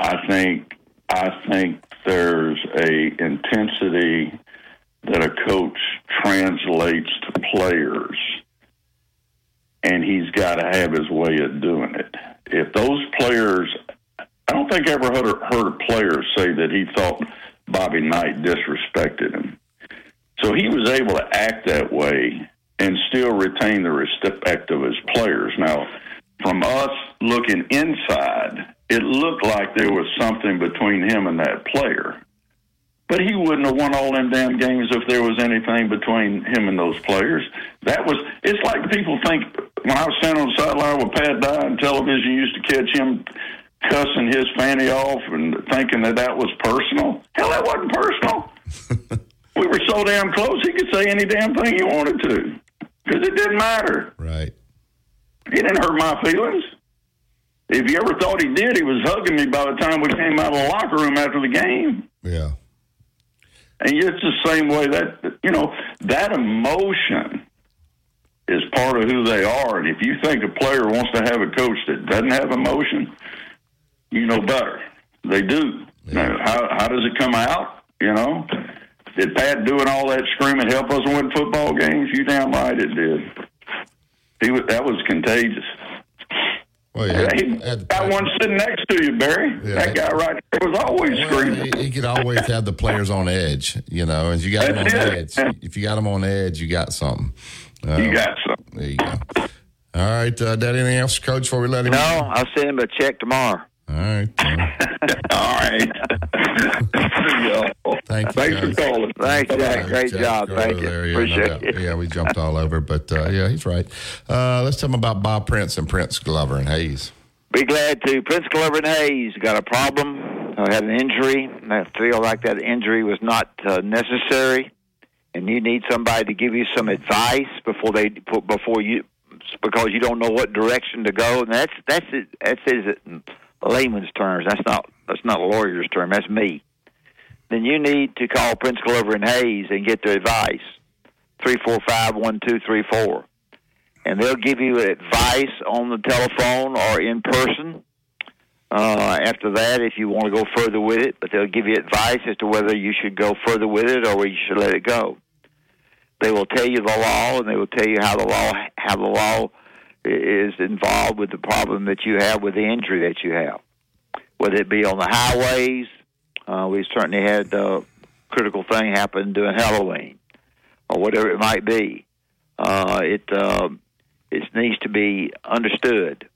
I think I think there's a intensity that a coach translates to players, and he's got to have his way of doing it. If those players, I don't think I ever heard a, heard a player say that he thought Bobby Knight disrespected him. So he was able to act that way and still retain the respect of his players. Now, from us looking inside, it looked like there was something between him and that player. But he wouldn't have won all them damn games if there was anything between him and those players. That was, it's like people think when I was standing on the sideline with Pat Dye on television, used to catch him cussing his fanny off and thinking that that was personal. Hell, that wasn't personal. we were so damn close, he could say any damn thing he wanted to because it didn't matter. Right. He didn't hurt my feelings. If you ever thought he did, he was hugging me by the time we came out of the locker room after the game. Yeah. And it's the same way that, you know, that emotion is part of who they are. And if you think a player wants to have a coach that doesn't have emotion, you know better. They do. Now, how, how does it come out? You know, did Pat doing all that screaming help us win football games? You damn right it did. He was, that was contagious. Well, yeah, he, that one sitting next to you, Barry. Yeah. that guy right there was always screaming. He, he could always have the players on edge, you know. And you got them on That's edge. If you got them on edge, you got something. Uh, You got something. There you go. All right, uh, Dad. Anything else, Coach? Before we let him? No, I'll send him a check tomorrow. All right. All right. Thank you. Thanks for calling. Thanks, Jack. Great Jack job. Thank you. yeah, Appreciate doubt. it. Yeah, we jumped all over, but uh, yeah, he's right. Uh, let's tell him about Bob Prince and Prince Glover and Hayes. Be glad to. Prince Glover and Hayes got a problem. Uh, had an injury. And I feel like that injury was not uh, necessary, and you need somebody to give you some advice before they before you because you don't know what direction to go. And that's that's it. That's it layman's terms. That's not that's not a lawyer's term. That's me. Then you need to call Prince Glover and Hayes and get their advice. Three four five one two three four and they'll give you advice on the telephone or in person. Uh, after that, if you want to go further with it, but they'll give you advice as to whether you should go further with it or you should let it go. They will tell you the law, and they will tell you how the law how the law is involved with the problem that you have with the injury that you have, whether it be on the highways. Uh, we certainly had a critical thing happen during Halloween, or whatever it might be. Uh, it uh, it needs to be understood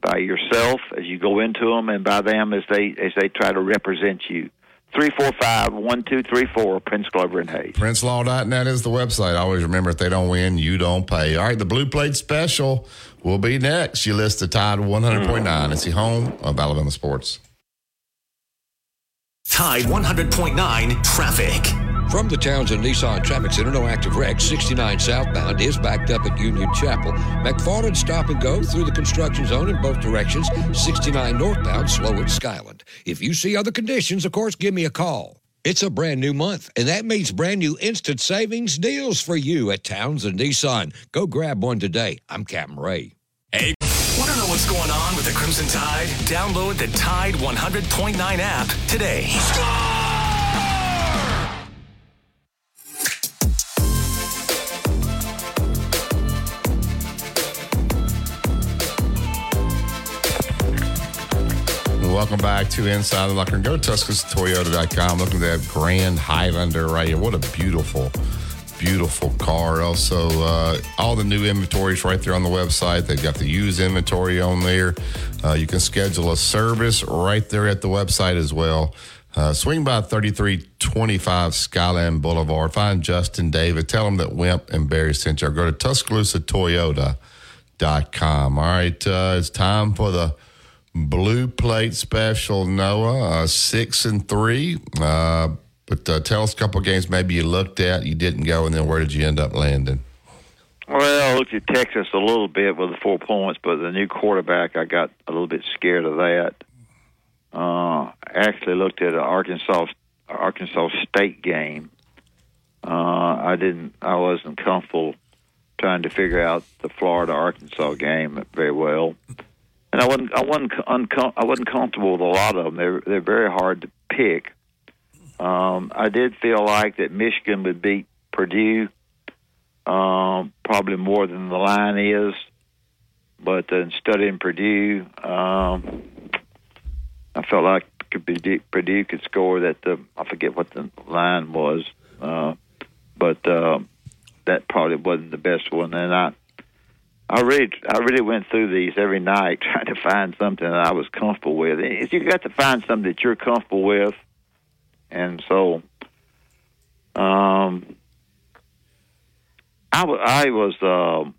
by yourself as you go into them, and by them as they as they try to represent you. Three four five one two three four Prince Glover and Hayes. PrinceLaw.net is the website. Always remember if they don't win, you don't pay. All right, the Blue Plate Special will be next. You list the Tide 100.9. It's mm. the home of Alabama sports. Tide 100.9 traffic. From the Townsend Nissan Traffic Center, no active wreck. 69 southbound is backed up at Union Chapel. McFarland stop and go through the construction zone in both directions. 69 northbound slow at Skyland. If you see other conditions, of course, give me a call. It's a brand new month, and that means brand new instant savings deals for you at Townsend Nissan. Go grab one today. I'm Captain Ray. Hey, want to know what's going on with the Crimson Tide? Download the Tide 100.9 app today. Welcome back to Inside the Locker Room. Go to TuscaloosaToyota.com. Look at that Grand Highlander right here. What a beautiful, beautiful car. Also, uh, all the new inventories right there on the website. They've got the used inventory on there. Uh, you can schedule a service right there at the website as well. Uh, swing by 3325 Skyland Boulevard. Find Justin David. Tell him that Wimp and Barry sent you. Go to TuscaloosaToyota.com. All right, uh, it's time for the Blue Plate Special, Noah, uh, six and three. Uh, but uh, tell us a couple games maybe you looked at, you didn't go, and then where did you end up landing? Well, I looked at Texas a little bit with the four points, but the new quarterback, I got a little bit scared of that. Uh, actually looked at an Arkansas Arkansas State game. Uh, I didn't. I wasn't comfortable trying to figure out the Florida Arkansas game very well, and I wasn't. I wasn't. Uncom- I wasn't comfortable with a lot of them. They're they're very hard to pick. Um, I did feel like that Michigan would beat Purdue, um, probably more than the line is. But in studying Purdue, um, I felt like be Purdue could score that. The I forget what the line was, uh, but uh, that probably wasn't the best one. And I, I really, I really went through these every night trying to find something that I was comfortable with. You got to find something that you're comfortable with, and so, um, I was, I was, um,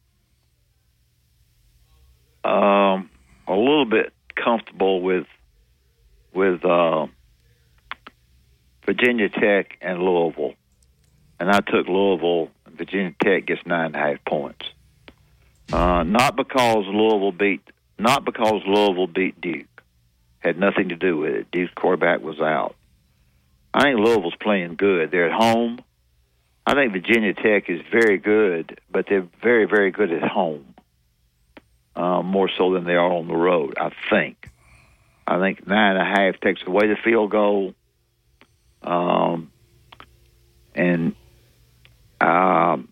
um, a little bit comfortable with with uh, Virginia Tech and Louisville, and I took Louisville. Virginia Tech gets nine and a half points. Uh, not because Louisville beat, not because Louisville beat Duke, had nothing to do with it. Duke's quarterback was out. I think Louisville's playing good. They're at home. I think Virginia Tech is very good, but they're very, very good at home. Uh, more so than they are on the road, I think. I think nine and a half takes away the field goal. Um, and um,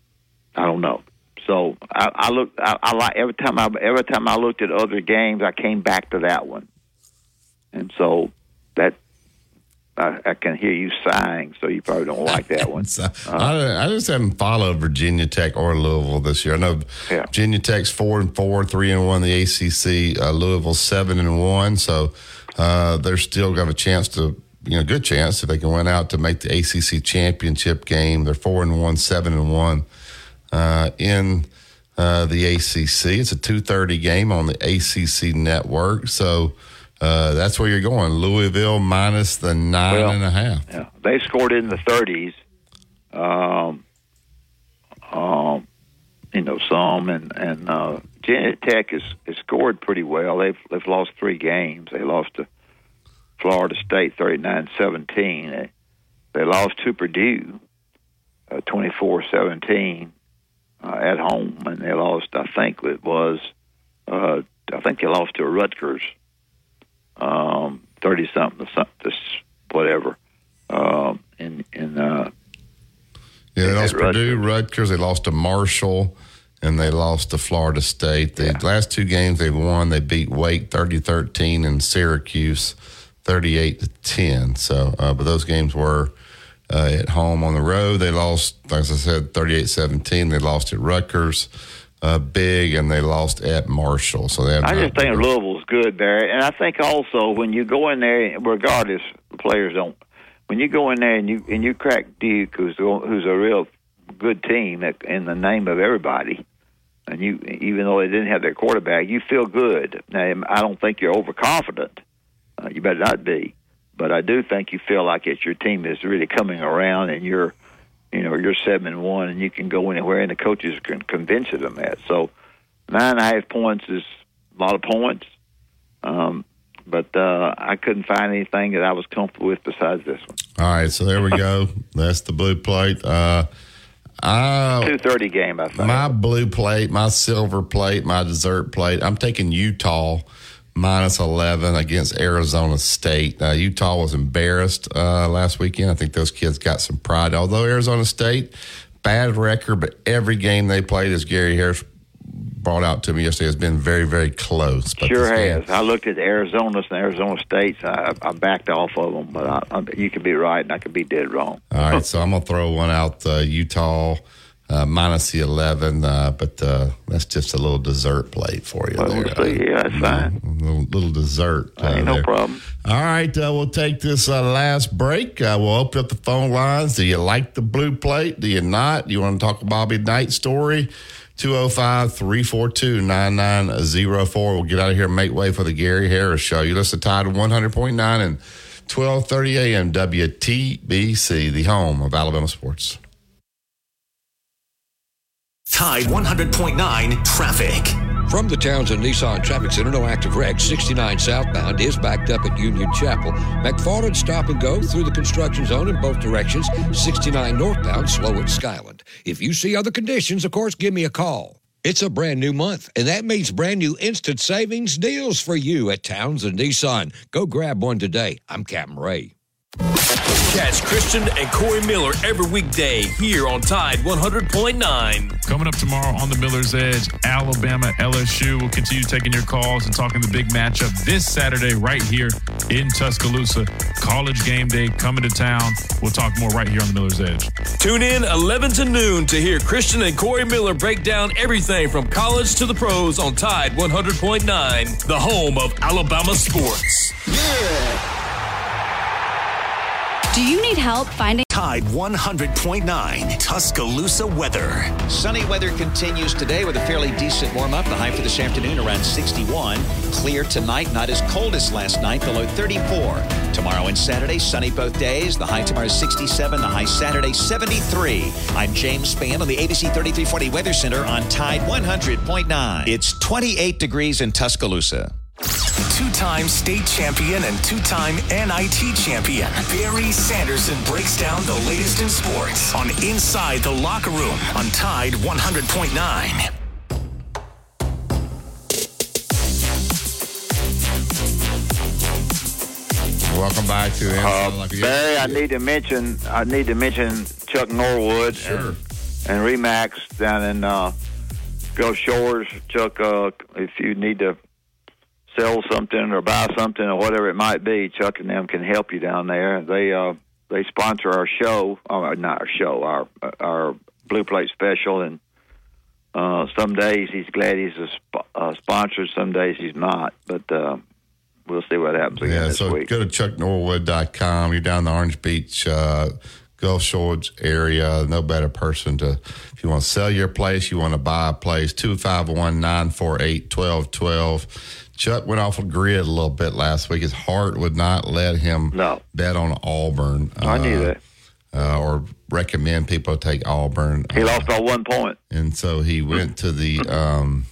I don't know. So I, I look. I, I like every time I every time I looked at other games, I came back to that one, and so that I, I can hear you sighing. So you probably don't like that one. uh, I, I, just haven't followed Virginia Tech or Louisville this year. I know yeah. Virginia Tech's four and four, three and one. The ACC, uh, Louisville seven and one. So uh, they're still got a chance to you know, good chance if they can win out to make the ACC championship game. They're four and one, seven and one in uh, the ACC. It's a two thirty game on the ACC network, so uh, that's where you're going. Louisville minus the nine well, and a half. Yeah, they scored in the thirties. Um, um, you know, some and and uh, Virginia Tech has, has scored pretty well. They've they've lost three games. They lost to Florida State 39-17. They, they lost to Purdue uh, 24-17 uh, at home, and they lost. I think it was. Uh, I think they lost to Rutgers, um, thirty something, something, whatever. Um, in in uh, yeah, they lost Purdue, Rutgers. They lost to Marshall, and they lost to Florida State. The yeah. last two games they've won, they beat Wake 30-13 and Syracuse 38 to 10. So, uh, but those games were uh, at home on the road. They lost, as I said, 38 17. They lost at Rutgers. Uh, big and they lost at Marshall. So they I just think Louisville's good, Barry, and I think also when you go in there, regardless, the players don't. When you go in there and you and you crack Duke, who's who's a real good team in the name of everybody, and you even though they didn't have their quarterback, you feel good. Now I don't think you're overconfident, uh, you better not be. But I do think you feel like it's your team is really coming around, and you're, you know, you're seven and one, and you can go anywhere, and the coaches can convince you of that. So nine and a half points is a lot of points. Um, but uh, I couldn't find anything that I was comfortable with besides this one. All right, so there we go. That's the blue plate. Uh, Two thirty game. I think my blue plate, my silver plate, my dessert plate. I'm taking Utah minus 11 against Arizona State. Uh, Utah was embarrassed uh, last weekend. I think those kids got some pride. Although Arizona State, bad record, but every game they played, as Gary Harris brought out to me yesterday, has been very, very close. But sure has. Game, I looked at Arizona's and Arizona State's. I, I backed off of them, but I, I, you could be right and I could be dead wrong. All right, so I'm going to throw one out uh, Utah uh, minus the 11, uh, but uh, that's just a little dessert plate for you. Well. We'll yeah, that's fine. A little, little dessert. Uh, Ain't no there. problem. All right, uh, we'll take this uh, last break. we'll open up the phone lines. Do you like the blue plate? Do you not? Do you want to talk Bobby Knight story? 205 342 9904. We'll get out of here and make way for the Gary Harris Show. You listen to Tide 100.9 and 1230 AM WTBC, the home of Alabama sports. Tide 100.9 traffic. From the Townsend Nissan Traffic Center, no active wreck. 69 southbound is backed up at Union Chapel. McFarland stop and go through the construction zone in both directions. 69 northbound slow at Skyland. If you see other conditions, of course, give me a call. It's a brand new month, and that means brand new instant savings deals for you at Townsend Nissan. Go grab one today. I'm Captain Ray. Catch Christian and Corey Miller every weekday here on Tide 100.9. Coming up tomorrow on the Miller's Edge, Alabama LSU. We'll continue taking your calls and talking the big matchup this Saturday right here in Tuscaloosa. College game day coming to town. We'll talk more right here on the Miller's Edge. Tune in 11 to noon to hear Christian and Corey Miller break down everything from college to the pros on Tide 100.9, the home of Alabama sports. Do you need help finding Tide 100.9 Tuscaloosa weather. Sunny weather continues today with a fairly decent warm up. The high for this afternoon around 61. Clear tonight, not as cold as last night, below 34. Tomorrow and Saturday, sunny both days. The high tomorrow is 67, the high Saturday 73. I'm James Spann on the ABC 3340 Weather Center on Tide 100.9. It's 28 degrees in Tuscaloosa. Two time state champion and two time NIT champion, Barry Sanderson breaks down the latest in sports on Inside the Locker Room on Tide 100.9. Welcome back to the Uh, Inside Locker Room. Barry, I need to mention I need to mention Chuck Norwood and, and Remax down in uh, Gulf Shores. Chuck, uh, if you need to sell something or buy something or whatever it might be, Chuck and them can help you down there. They uh, they sponsor our show, uh, not our show, our our Blue Plate special, and uh, some days he's glad he's a sp- uh, sponsor, some days he's not, but. Uh, We'll see what happens again Yeah, this so week. go to chucknorwood.com. You're down the Orange Beach, uh, Gulf Shores area. No better person to, if you want to sell your place, you want to buy a place, 251 948 1212. Chuck went off a grid a little bit last week. His heart would not let him no. bet on Auburn. I knew uh, that. Uh, or recommend people take Auburn. He lost by one and so he went to the um,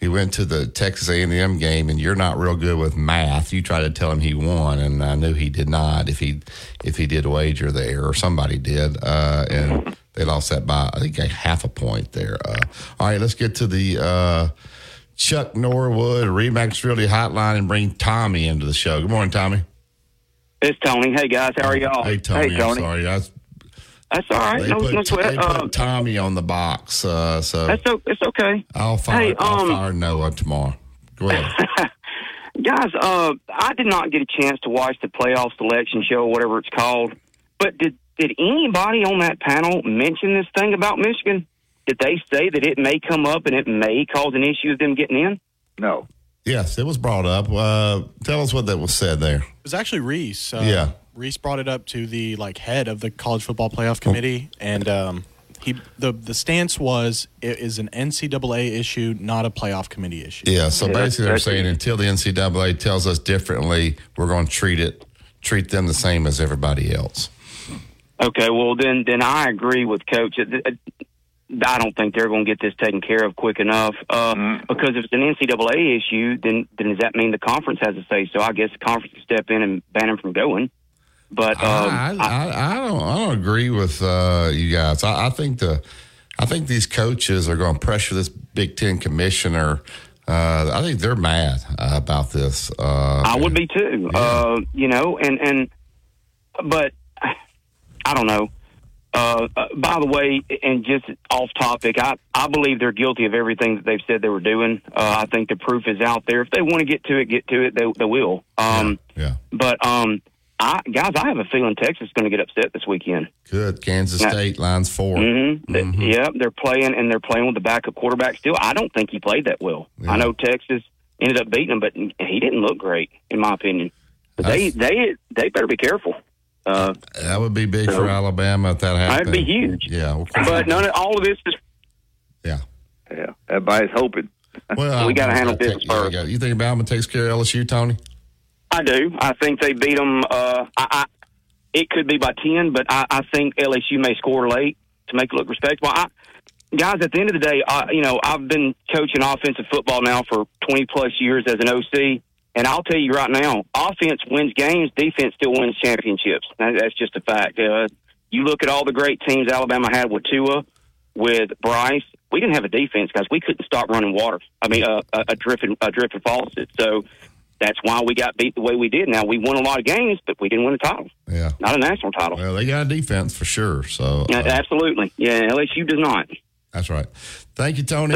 he went to the Texas A&M game, and you're not real good with math. You try to tell him he won, and I knew he did not. If he if he did wager there, or somebody did, uh, and they lost that by I think a half a point there. Uh, all right, let's get to the uh, Chuck Norwood Remax Realty Hotline and bring Tommy into the show. Good morning, Tommy. It's Tony. Hey guys, how are y'all? Hey, Tony. Hey, I'm Tony. sorry. I, That's all right. they No, put, no sweat. Uh, Tommy on the box, uh, so that's o- it's okay. I'll fire, Hey, I'll um, fire Noah tomorrow. Go ahead. Guys, uh, I did not get a chance to watch the playoff selection show, whatever it's called. But did did anybody on that panel mention this thing about Michigan? Did they say that it may come up and it may cause an issue of them getting in? No. Yes, it was brought up. Uh, tell us what that was said there. It was actually Rece. Uh, Yeah. Rece brought it up to the like head of the college football playoff committee, and um, he the the stance was it is an NCAA issue, not a playoff committee issue. Yeah, so basically they're saying until the NCAA tells us differently, we're going to treat it, treat them the same as everybody else. Okay, well then then I agree with Coach. I don't think they're going to get this taken care of quick enough. Uh, Mm-hmm. Because if it's an NCAA issue, then then does that mean the conference has to say so? I guess the conference can step in and ban them from going. But um, I, I, I don't I don't agree with uh, you guys. I, I think the I think these coaches are going to pressure this Big Ten commissioner. Uh, I think they're mad uh, about this. Uh, I would be too. Uh, you know, and and but I don't know. Uh, uh, by the way, and just off topic, I I believe they're guilty of everything that they've said they were doing. Uh, I think the proof is out there. If they want to get to it, get to it. They they will. Um, yeah. But um, I guys, I have a feeling Texas is going to get upset this weekend. Good. Kansas Yeah. State lines 4 Mm-hmm. Yeah, they're playing and they're playing with the backup quarterback still. I don't think he played that well. I know Texas ended up beating him, but he didn't look great, in my opinion. But they they they better be careful. Uh, That would be big for Alabama if that happened. That'd be huge. Yeah. but none of all of this is. Yeah. Yeah. Everybody's hoping. Well, we got to handle business first. yeah. You think Alabama takes care of LSU, Tony? I do. I think they beat them. Uh, I, I, it could be by ten, but I, I think LSU may score late to make it look respectable. I, guys, at the end of the day, I, you know, I've been coaching offensive football now for 20 plus years as an OC, and I'll tell you right now, offense wins games, defense still wins championships. That's just a fact. Uh, you look at all the great teams Alabama had with Tua, with Bryce. We didn't have a defense, guys. We couldn't stop running water. I mean, uh, a, a dripping, a dripping faucet. So that's why we got beat the way we did. Now we won a lot of games, but we didn't win a title. Yeah. Not a national title. Well, they got a defense for sure. So Yeah, uh, absolutely. Yeah, LSU does not. that's right. Thank you, Tony.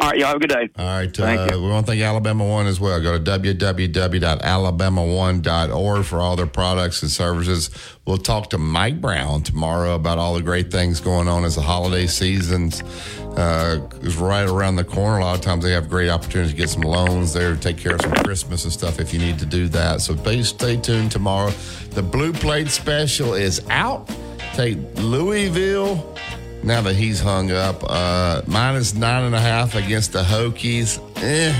All right, y'all have a good day. All right. Thank uh, We want to thank Alabama One as well. Go to www.alabama1.org for all their products and services. We'll talk to Mike Brown tomorrow about all the great things going on as the holiday seasons uh, is right around the corner. A lot of times they have great opportunities to get some loans there, to take care of some Christmas and stuff if you need to do that. So please stay tuned tomorrow. The Blue Plate Special is out. Take Louisville now that he's hung up. Uh, minus nine and a half against the Hokies. Eh.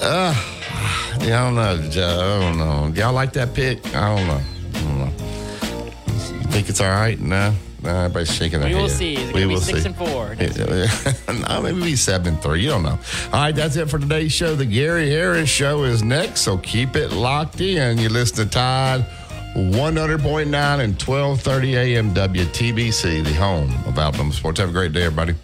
Uh, I don't know. Joe. I don't know. Y'all like that pick? I don't know. I don't know. You think it's all right? No. No, everybody's shaking their heads. We head. will see. It's gonna be six and four no, maybe be seven and three. You don't know. All right, that's it for today's show. The Gary Harris Show is next, so keep it locked in. You listen to Tide 100.9 and 1230 AM WTBC, the home of Alabama Sports. Have a great day, everybody.